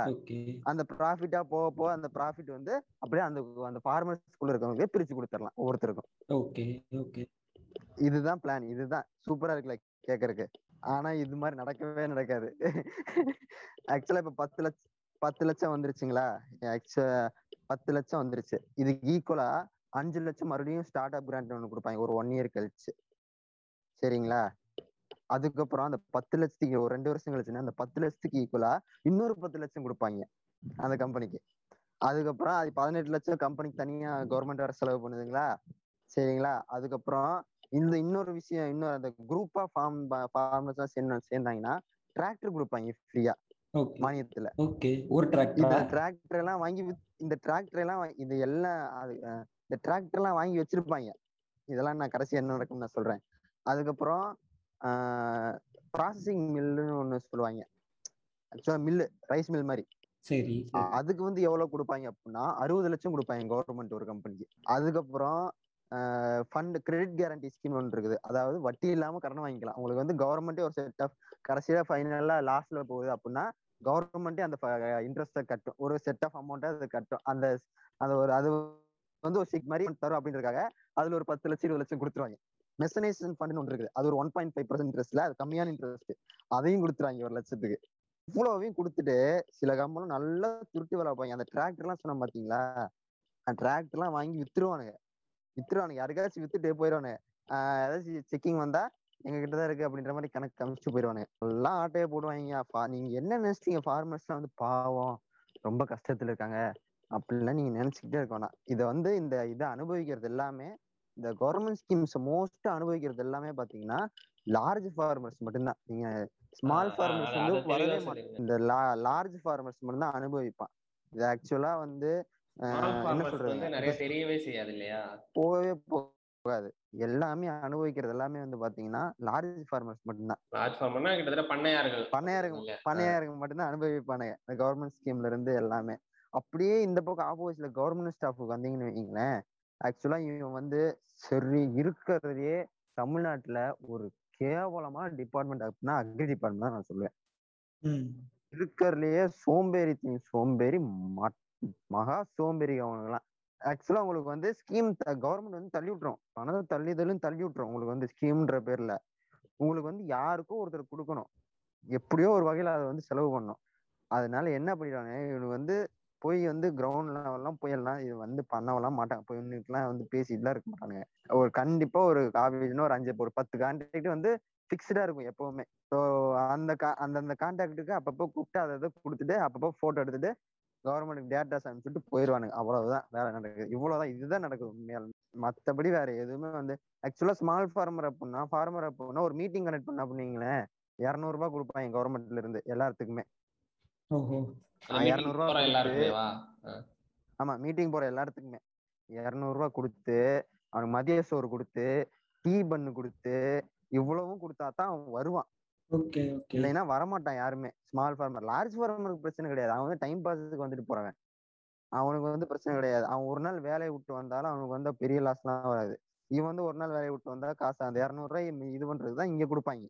அந்த ப்ராஃபிட்டா போக போக அந்த ப்ராஃபிட் வந்து அப்படியே அந்த அந்த ஃபார்மர்ஸ்குள்ள இருக்கவங்க பிரிச்சு கொடுத்துடலாம் ஒவ்வொருத்தருக்கும். Okay okay. இதுதான் பிளான் இதுதான். சூப்பரா இருக்குல்ல கேக்குறதுக்கு ஆனா இது மாதிரி நடக்கவே நடக்காது. ஆக்சுவலா இப்ப பத்து லட்சம் பத்து லட்சம் வந்துருச்சுங்களா? ஆக்சுவலா பத்து லட்சம் வந்துருச்சு. இதுக்கு ஈக்குவலா அஞ்சு லட்சம் மறுபடியும் ஸ்டார்ட் அப் கிராண்ட் ஒன்று கொடுப்பாங்க. ஒரு ஒன் இயர் கழிச்சு. சரிங்களா? அதுக்கப்புறம் அந்த பத்து லட்சத்துக்கு ஒரு ரெண்டு வருஷம் கழிச்சுன்னா அந்த பத்து லட்சத்துக்கு ஈக்குவலா இன்னொரு பத்து லட்சம் கொடுப்பாங்க. அந்த கம்பெனிக்கு அதுக்கப்புறம் அது பதினெட்டு லட்சம் கம்பெனிக்கு தனியா கவர்மெண்ட் வேற செலவு பண்ணுதுங்களா? சரிங்களா? அதுக்கப்புறம் இந்த இன்னொரு விஷயம் இன்னொரு அந்த குரூப்பா ஃபார்ம் ஃபார்மர்ஸ் சேர்ந்து சேர்ந்தாங்கன்னா டிராக்டர் கொடுப்பாங்க ஃப்ரீயா மானியத்துல. ஓகே ஒரு இந்த டிராக்டரா டிராக்டர் எல்லாம் வாங்கி இந்த டிராக்டர் எல்லாம் இது எல்லாம் இந்த டிராக்டர் எல்லாம் வாங்கி வச்சிருப்பாங்க. இதெல்லாம் நான் கடைசி என்ன நடக்கும்னு நான் சொல்றேன். அதுக்கப்புறம் ப்ராசஸிங் மில்லுன்னு ஒண்ணு சொல்லுவாங்க. ஆக்சுவலா மில்லு ரைஸ் மில் மாதிரி. சரி சரி. அதுக்கு வந்து எவ்வளவு கொடுப்பாங்க அப்படின்னா அறுபது லட்சம் கொடுப்பாங்க கவர்மெண்ட் ஒரு கம்பெனிக்கு அதுக்கப்புறம் ஃபண்ட் கிரெடிட் கேரண்டி ஸ்கீம் ஒன்று இருக்குது. அதாவது வட்டி இல்லாம கடன் வாங்கிக்கலாம். உங்களுக்கு வந்து கவர்மெண்ட்டே ஒரு செட் ஆஃப் கடைசியில ஃபைனலா லாஸ்ட்ல போகுது அப்படின்னா கவர்மெண்ட்டே அந்த இன்ட்ரெஸ்ட்டை கட்டும். ஒரு செட் ஆஃப் அமௌண்ட்டை அது கட்டும். அந்த அந்த ஒரு அது வந்து ஒரு சிக் மாதிரி தரும் அப்படின்றதுக்காக அதுல ஒரு பத்து லட்சம் இருபது லட்சம் கொடுத்துருவாங்க. மெசனைசேஷன் ஃபண்ட் ஒன்று இருக்குது. அது ஒரு ஒன் பாயிண்ட் ஃபைவ் பர்சன்ட் இன்ட்ரெஸ்ட்ல அது கம்மியான இன்ட்ரெஸ்ட் அதையும் கொடுத்துருவாங்க ஒரு லட்சத்துக்கு. இவ்வளவையும் கொடுத்துட்டு சில கம்பெனியும் நல்லா துருட்டி வளர்ப்பாங்க அந்த டிராக்டர்லாம் சொன்ன பாத்தீங்களா? அந்த டிராக்டர்லாம் வாங்கி வித்துருவானுங்க. வித்துருவானுங்க. யாருக்காச்சும் வித்துட்டு போயிடுவானுங்க ஆஹ் ஏதாச்சும் செக்கிங் வந்தா எங்க கிட்ட தான் இருக்கு அப்படின்ற மாதிரி கணக்கு காமிச்சிட்டு போயிடுவானுங்க எல்லாம் ஆட்டையை போடுவாங்க நீங்க என்ன நினைச்சிட்டீங்க? ஃபார்மர்ஸ் வந்து பாவம். ரொம்ப கஷ்டத்துல இருக்காங்க. அப்படிலாம் நீங்க நினைச்சுக்கிட்டே இருக்க வேணாம். இதை வந்து இந்த இதை அனுபவிக்கிறது எல்லாமே இந்த கவர்மெண்ட் ஸ்கீம்ஸ் மோஸ்ட் அனுபவிக்கிறது எல்லாமே பாத்தீங்கன்னா லார்ஜ் ஃபார்மர்ஸ் மட்டும்தான். நீங்க ஸ்மால் ஃபார்மர்ஸ் வந்து வரவே மாட்டாங்க சொல்லிருங்க. இந்த லார்ஜ் ஃபார்மர்ஸ் மட்டும் தான் அனுபவிப்பான். இது ஆக்சுவலா வந்து ஸ்மால் ஆஹ் என்ன ஃபார்மர்ஸ்க்கு சொல்றது? வந்து நிறைய தெரியவே செய்யாது இல்லையா? போகவே போகாது. எல்லாமே அனுபவிக்கிறது எல்லாமே வந்து பாத்தீங்கன்னா லார்ஜ் ஃபார்மர்ஸ் மட்டும்தான். லார்ஜ் ஃபார்மர்னா கிட்டத்தட்ட பண்ணையார்கள் பண்ணையாருங்க? பண்ணையாருங்க மட்டும்தான் அனுபவிப்பானுங்க. இந்த கவர்மெண்ட் ஸ்கீம்ல இருந்து எல்லாமே. அப்படியே இந்த பக்கம் ஆப்போசிட்ல கவர்மெண்ட் ஸ்டாஃபுக்கு வந்தீங்கன்னு வைங்களேன் ஆக்சுவலா இவன் வந்து சரி இருக்கிறதே தமிழ்நாட்டுல ஒரு கேவலமான டிபார்ட்மெண்ட் அப்படின்னா அக்ரி டிபார்ட்மெண்ட் தான் நான் சொல்லுவேன். ம். இருக்கிறதுலயே சோம்பேறி சோம்பேறி மட்- மகா சோம்பேறி அவனுங்கெல்லாம் ஆக்சுவலா உங்களுக்கு வந்து ஸ்கீம் கவர்மெண்ட் வந்து தள்ளி விட்டுரும். பணத்தை தள்ளிதலும் தள்ளி விட்டுரும் உங்களுக்கு வந்து ஸ்கீம்ன்ற பேர்ல. உங்களுக்கு வந்து யாருக்கும் ஒருத்தர் கொடுக்கணும். எப்படியோ ஒரு வகையில அதை வந்து செலவு பண்ணணும். அதனால என்ன பண்ணிடுவாங்க? இவனுக்கு வந்து போய் வந்து கிரவுண்ட் லெவல்லாம் போயிடலாம் இது வந்து பண்ணவெல்லாம் மாட்டாங்க. போய் இன்னைக்கெல்லாம் வந்து பேசிட்டுலாம் இருக்க மாட்டானுங்க. ஒரு கண்டிப்பா ஒரு காலேஜ்னா ஒரு அஞ்சு ஒரு பத்து கான்ட்ராக்ட் வந்து ஃபிக்ஸ்டா இருக்கும் எப்பவுமே. ஸோ அந்த கா அந்தந்த கான்டாக்டுக்கு அப்பப்போ கூப்பிட்டு அதை இதை கொடுத்துட்டு அப்பப்போ போட்டோ எடுத்துட்டு கவர்மெண்ட்டுக்கு டேட்டாஸ் அனுப்பிச்சுட்டு போயிடுவானுங்க அவ்வளவுதான். வேலை நடக்குது? இவ்வளவுதான். இதுதான் நடக்குது உண்மையாலுமே மத்தபடி வேற எதுவுமே வந்து ஆக்சுவலா ஸ்மால் ஃபார்மர் அப்படின்னா ஃபார்மர் அப்படின்னா ஒரு மீட்டிங் கனெக்ட் பண்ண அப்படிங்களேன் இரநூறுபா கொடுப்பாங்க கவர்மெண்ட்ல இருந்து எல்லாத்துக்குமே. 200 ரூபா. ஆமா மீட்டிங் போற எல்லாத்துக்குமே. இரநூறுபா கொடுத்து அவனுக்கு மதிய சோறு கொடுத்து டீ பண்ணு கொடுத்து இவ்வளவும் கொடுத்தா தான் அவன் வருவான். இல்லைன்னா வரமாட்டான் யாருமே. ஸ்மால் ஃபார்மர் லார்ஜ் ஃபார்மருக்கு பிரச்சனை கிடையாது. அவன் வந்து டைம் பாஸுக்கு வந்துட்டு போறவன். அவனுக்கு வந்து பிரச்சனை கிடையாது. அவன் ஒரு நாள் வேலையை விட்டு வந்தாலும் அவனுக்கு வந்து பெரிய லாஸ்லாம் வராது. இவன் வந்து ஒரு நாள் வேலையை விட்டு வந்தா காசு அந்த இரநூறுவாய் இது பண்றதுதான் இங்க கொடுப்பாங்க.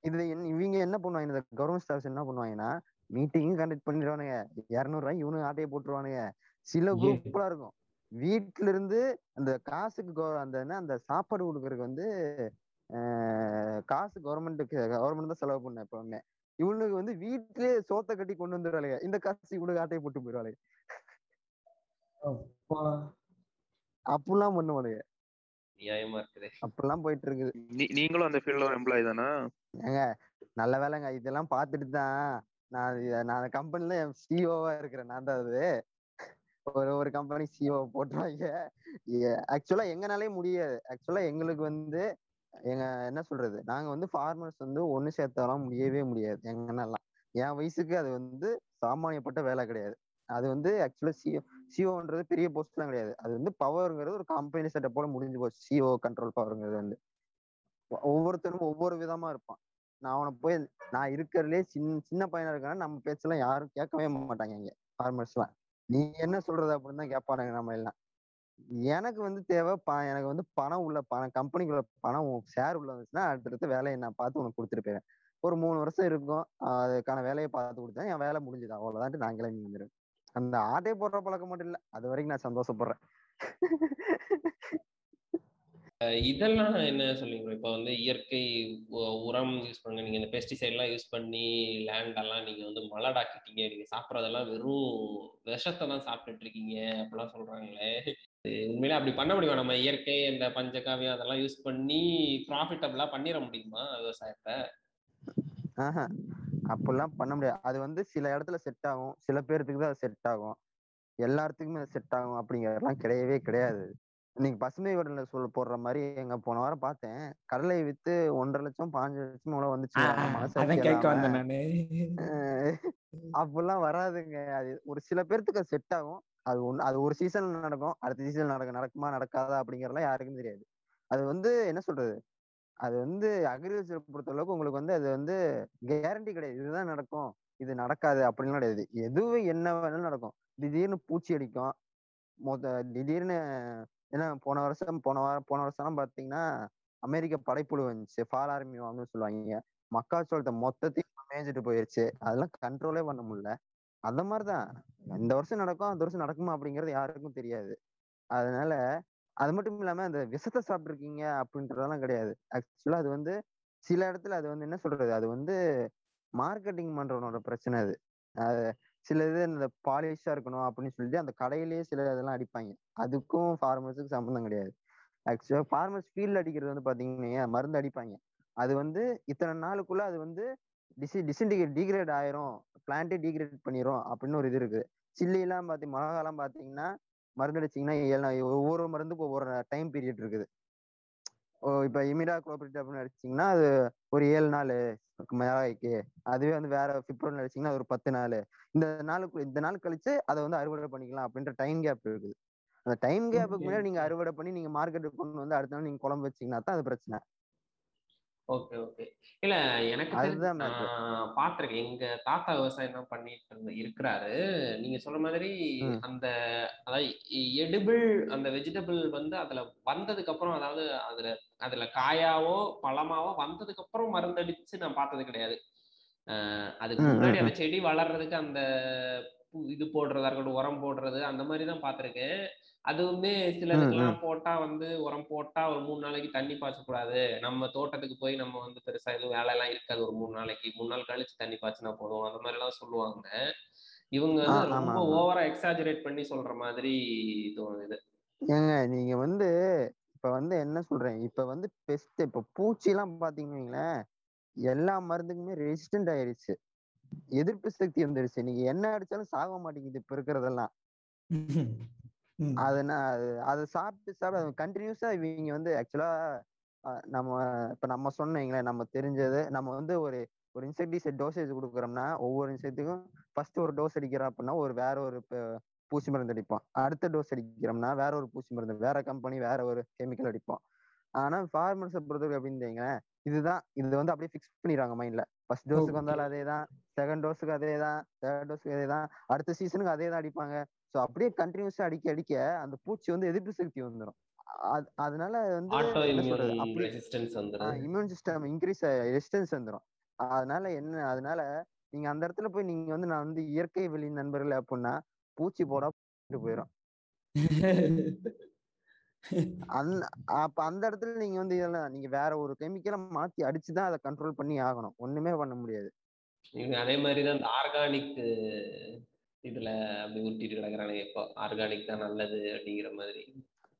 இது இவங்க என்ன பண்ணுவாங்க? இந்த கவர்மெண்ட் ஸ்டாஃப்ஸ் என்ன பண்ணுவாங்கன்னா மீட்டிங்கும் கண்டக்ட் பண்ணிடுவானுங்க. இரநூறுவாய் இவனுக்கு ஆட்டையை போட்டுருவானுங்க. சில. குரூப்லாம் இருக்கும். வீட்ல இருந்து அந்த காசுக்கு அந்த என்ன அந்த சாப்பாடு கொடுக்கறதுக்கு வந்து காசு கவர்மெண்ட்டுக்கு கவர்மெண்ட் தான் செலவு பண்ண எப்பவுமே. இவனுக்கு வந்து வீட்லயே சோத்தை கட்டி கொண்டு வந்துடுறாளுங்க. இந்த காசு இவனுக்கு ஆட்டையை போட்டு போயிடுவாளுங்க. அப்பா. அப்படிலாம் பண்ணுவானுங்க நியாயமா இருக்குது. அப்படிலாம் போயிட்டு இருக்குது நீங்களும் அந்த ஃபீல்ட்ல எம்ப்ளாய் தானா? ஏங்க நல்ல வேலைங்க. இதெல்லாம் பார்த்துட்டு தான் நான் நான் கம்பெனில சிஓவா இருக்கிறேன். நான் தான் அது. ஒரு ஒரு கம்பெனி சிஓ போட்டுருவாங்க. ஆக்சுவலா எங்கனாலே முடியாது. ஆக்சுவலா எங்களுக்கு வந்து எங்க என்ன சொல்றது? நாங்க வந்து ஃபார்மர்ஸ் வந்து ஒண்ணு சேர்த்தாலாம் முடியவே முடியாது. எங்கன்னெல்லாம் என் வயசுக்கு அது வந்து சாமானியப்பட்ட வேலை கிடையாது. அது வந்து ஆக்சுவலா சிஓ சிஓன்றது பெரிய போஸ்ட்லாம் கிடையாது. அது வந்து பவர்ங்கிறது ஒரு கம்பெனி செட்டப் போல முடிஞ்சு போச்சு. சிஓ கண்ட்ரோல் பவர்ங்கிறது வந்து. ஒவ்வொருத்தரும் ஒவ்வொரு விதமா இருப்பான். நான் அவனை போய் நான் இருக்கிறதுலே சின்ன சின்ன பையனா இருக்கேன்னா நம்ம பேச்செல்லாம் யாரும் கேட்கவே மாட்டாங்க இங்க ஃபார்மர்ஸ்லாம் நீ என்ன சொல்றது அப்படின்னு தான் கேட்பானுங்க நம்ம எல்லாம். எனக்கு வந்து தேவை ப எனக்கு வந்து பணம் உள்ள பணம் கம்பெனிக்குள்ள பணம் ஷேர் உள்ள வந்துச்சுன்னா அடுத்தடுத்து வேலையை நான் பார்த்து உனக்கு கொடுத்துட்டு ஒரு மூணு வருஷம் இருக்கும். அதுக்கான வேலையை பார்த்து கொடுத்தேன். என் வேலை முடிஞ்சது. அவ்வளவுதான்ட்டு நான் கிளம்பி வந்துடுவேன் அந்த ஆட்டை போடுற பழக்கம் மட்டும் இல்ல. அது வரைக்கும் நான் சந்தோஷப்படுறேன். இதெல்லாம் என்ன சொல்லுங்க இப்போ வந்து இயற்கை உரம் யூஸ் பண்ணுங்க. நீங்க இந்த பெஸ்டிசைட் எல்லாம் யூஸ் பண்ணி லேண்ட் எல்லாம் நீங்க வந்து மலடாக்கிட்டீங்க. நீங்க சாப்பிட்றதெல்லாம் வெறும் விஷத்தை தான் சாப்பிட்டுட்டு இருக்கீங்க. அப்படிலாம் சொல்றாங்களே. உண்மையிலே அப்படி பண்ண முடியுமா? நம்ம இயற்கை இந்த பஞ்சகாவியம் அதெல்லாம் யூஸ் பண்ணி ப்ராஃபிட்டபிளா பண்ணிட முடியுமா விவசாயத்தை? ஆஹா அப்படிலாம் பண்ண முடியாது. அது வந்து சில இடத்துல செட் ஆகும். சில பேர்த்துக்கு தான் செட் ஆகும். எல்லாத்துக்குமே செட் ஆகும் அப்படிங்கறதெல்லாம் கிடையவே கிடையாது. நீங்க பசுமை வடல சொல்ல போடுற மாதிரி எங்க போன வாரம் பார்த்தேன். கடலை வித்து ஒன்றரை லட்சம் பாஞ்சு லட்சம் இவ்வளவு வந்துச்சு. அப்படிலாம் வராதுங்க. அது ஒரு சில பேர்த்துக்கு அது செட் ஆகும். அது ஒன்று அது ஒரு சீசன் நடக்கும். அடுத்த சீசன் நடக்க நடக்குமா நடக்காதா அப்படிங்கிறலாம் யாருக்கும் தெரியாது. அது வந்து என்ன சொல்றது? அது வந்து அக்ரிகல்ச்சர் பொறுத்த அளவுக்கு உங்களுக்கு வந்து அது வந்து கேரண்டி கிடையாது. இதுதான் நடக்கும். இது நடக்காது அப்படின்லாம் கிடையாது. எதுவும் என்ன வேணாலும் நடக்கும். திடீர்னு பூச்சி அடிக்கும். மொத்த திடீர்னு ஏன்னா போன வருஷம் போன வாரம் போன வருஷம்லாம் பார்த்தீங்கன்னா அமெரிக்க படைப்புழு வந்துச்சு. ஃபால் ஆர்மி வாங்கன்னு சொல்லுவாங்க. மக்காச்சோளத்தை மொத்தத்தையும் மேய்ஞ்சிட்டு போயிருச்சு. அதெல்லாம் கண்ட்ரோலே பண்ண முடியல. அந்த மாதிரிதான். இந்த வருஷம் நடக்கும் அந்த வருஷம் நடக்குமா அப்படிங்கிறது யாருக்கும் தெரியாது. அதனால அது மட்டும் இல்லாம அந்த விஷத்தை சாப்பிட்டுருக்கீங்க அப்படின்றதெல்லாம் கிடையாது. ஆக்சுவலா அது வந்து சில இடத்துல அது வந்து என்ன சொல்றது? அது வந்து மார்க்கெட்டிங் பண்றவனோட பிரச்சனை அது. சில இது இந்த பாலிஷா இருக்கணும் அப்படின்னு சொல்லிட்டு அந்த கடையிலேயே சில இதெல்லாம் அடிப்பாங்க. அதுக்கும் ஃபார்மர்ஸுக்கு சம்மந்தம் கிடையாது. ஆக்சுவலா ஃபார்மர்ஸ் ஃபீல்ட் அடிக்கிறது வந்து பாத்தீங்கன்னா மருந்து அடிப்பாங்க. அது வந்து இத்தனை நாளுக்குள்ள அது வந்து டிசி டிசின்டிகேட் டீக்ரேட் ஆயிரும். பிளான்ட்டே டீக்ரேட் பண்ணிரும் அப்படின்னு ஒரு இது இருக்கு. சில்லி எல்லாம் பாத்தி மிளகாலாம் பாத்தீங்கன்னா மருந்து அடிச்சீங்கன்னா ஒவ்வொரு மருந்துக்கும் ஒவ்வொரு டைம் பீரியட் இருக்குது. இப்ப இமிடா குளோபிரிட் அப்படின்னு அடிச்சீங்கன்னா அது ஒரு ஏழு நாள் மிளகாய்க்கு அதுவே வந்து வேற பிப்ரவரி அடிச்சீங்கன்னா அது ஒரு பத்து நாள். இந்த நாளுக்கு இந்த நாள் கழிச்சு அதை வந்து அறுவடை பண்ணிக்கலாம் அப்படின்ற டைம் கேப் இருக்குது. அந்த டைம் கேப்புக்கு முன்னாடி நீங்க அறுவடை பண்ணி நீங்க மார்க்கெட்டுக்கு கொண்டு வந்து அடுத்த நாள் நீங்க குழம்பு வச்சீங்கன்னா தான் அது பிரச்சனை. Okay okay. இல்ல எனக்கு பார்த்திருக்கேன் எங்க தாத்தா விவசாயம் தான் பண்ணிட்டு இருந்த இருக்கிறாரு. நீங்க சொல்ற மாதிரி. அந்த அதாவது எடிபிள் அந்த வெஜிடபிள் வந்து அதுல வந்ததுக்கு அப்புறம் அதாவது அதுல அதுல காயாவோ பழமாவோ வந்ததுக்கு அப்புறம் மருந்தடிச்சு நான் பார்த்தது கிடையாது. அதுக்கு முன்னாடி அந்த. செடி வளர்றதுக்கு அந்த இது போடுறதா இருக்கட்டும் உரம் போடுறது அந்த மாதிரி தான் பார்த்திருக்கேன். அதுவுமே சிலதுக்கெல்லாம் போட்டா வந்து உரம் போட்டா ஒரு மூணு நாளைக்கு தண்ணி பாய்ச்சக்கூடாது. நம்ம தோட்டத்துக்கு போய் நம்ம வந்து பெருசா எதுவும் வேலை எல்லாம் இருக்காது. ஒரு மூணு நாளைக்கு மூணு நாள் கழிச்சு தண்ணி பாய்ச்சினா போதும். அந்த மாதிரி எல்லாம் சொல்லுவாங்க. இவங்க ரொம்ப. ஓவரா எக்ஸாஜரேட் பண்ணி சொல்ற மாதிரி தோணுது ஏங்க நீங்க வந்து இப்ப வந்து என்ன சொல்றேன் இப்ப வந்து பெஸ்ட் இப்ப பூச்சி எல்லாம் பாத்தீங்கன்னு எல்லா மருந்துக்குமே ரெசிஸ்டன்ட் ஆயிருச்சு எதிர்ப்பு சக்தி வந்துருச்சு. நீங்க என்ன அடிச்சாலும் சாக மாட்டேங்குது இப்ப இருக்கிறதெல்லாம். அது அதை சாப்பிட்டு சாப்பிட்டு கண்டினியூஸா இவங்க வந்து ஆக்சுவலா நம்ம இப்ப நம்ம சொன்னீங்களே நம்ம தெரிஞ்சது. நம்ம வந்து ஒரு ஒரு இன்செக்டிசைட் டோசேஜ் கொடுக்குறோம்னா ஒவ்வொரு இன்செக்ட்டுக்கும் ஃபர்ஸ்ட் ஒரு டோஸ் அடிக்கிறோம் அப்படின்னா ஒரு வேற ஒரு பூச்சி மருந்து அடிப்போம். அடுத்த டோஸ் அடிக்கிறோம்னா வேற ஒரு பூச்சி மருந்து வேற கம்பெனி வேற ஒரு கெமிக்கல் அடிப்போம். ஆனா ஃபார்மர்ஸை பொறுத்தவரை அப்படின்னு வைங்களேன் இதுதான் இது வந்து அப்படியே ஃபிக்ஸ் பண்ணிடுறாங்க மைண்ட்ல ஃபர்ஸ்ட் டோஸுக்கு வந்தாலும் அதே தான் செகண்ட் டோஸுக்கு அதே தான் தேர்ட் டோஸுக்கு அதே தான் அடுத்த சீசனுக்கு அதே தான் அடிப்பாங்க. ஸோ அப்படியே கண்டினியூஸா அடிக்க அடிக்க அந்த பூச்சி வந்து எதிர்ப்பு சக்தி வந்துடும் அதனால வந்து இம்யூன் சிஸ்டம் இன்க்ரீஸ் ரெசிஸ்டன்ஸ் வந்துடும் அதனால என்ன அதனால நீங்க அந்த இடத்துல போய் நீங்க வந்து நான் வந்து இயற்கை வெளி நண்பர்கள் அப்படின்னா பூச்சி போடா போயிடும் அந்த அப்ப அந்த இடத்துல நீங்க வந்து இதெல்லாம் நீங்க வேற ஒரு கெமிக்கலை மாத்தி அடிச்சுதான் அதை கண்ட்ரோல் பண்ணி ஆகணும். ஒண்ணுமே பண்ண முடியாது. அதே மாதிரி தான் இந்த ஆர்கானிக் இதுல அப்படி உருட்டிட்டு கிடக்குறானுங்க. இப்போ ஆர்கானிக் தான் நல்லது அப்படிங்கிற மாதிரி.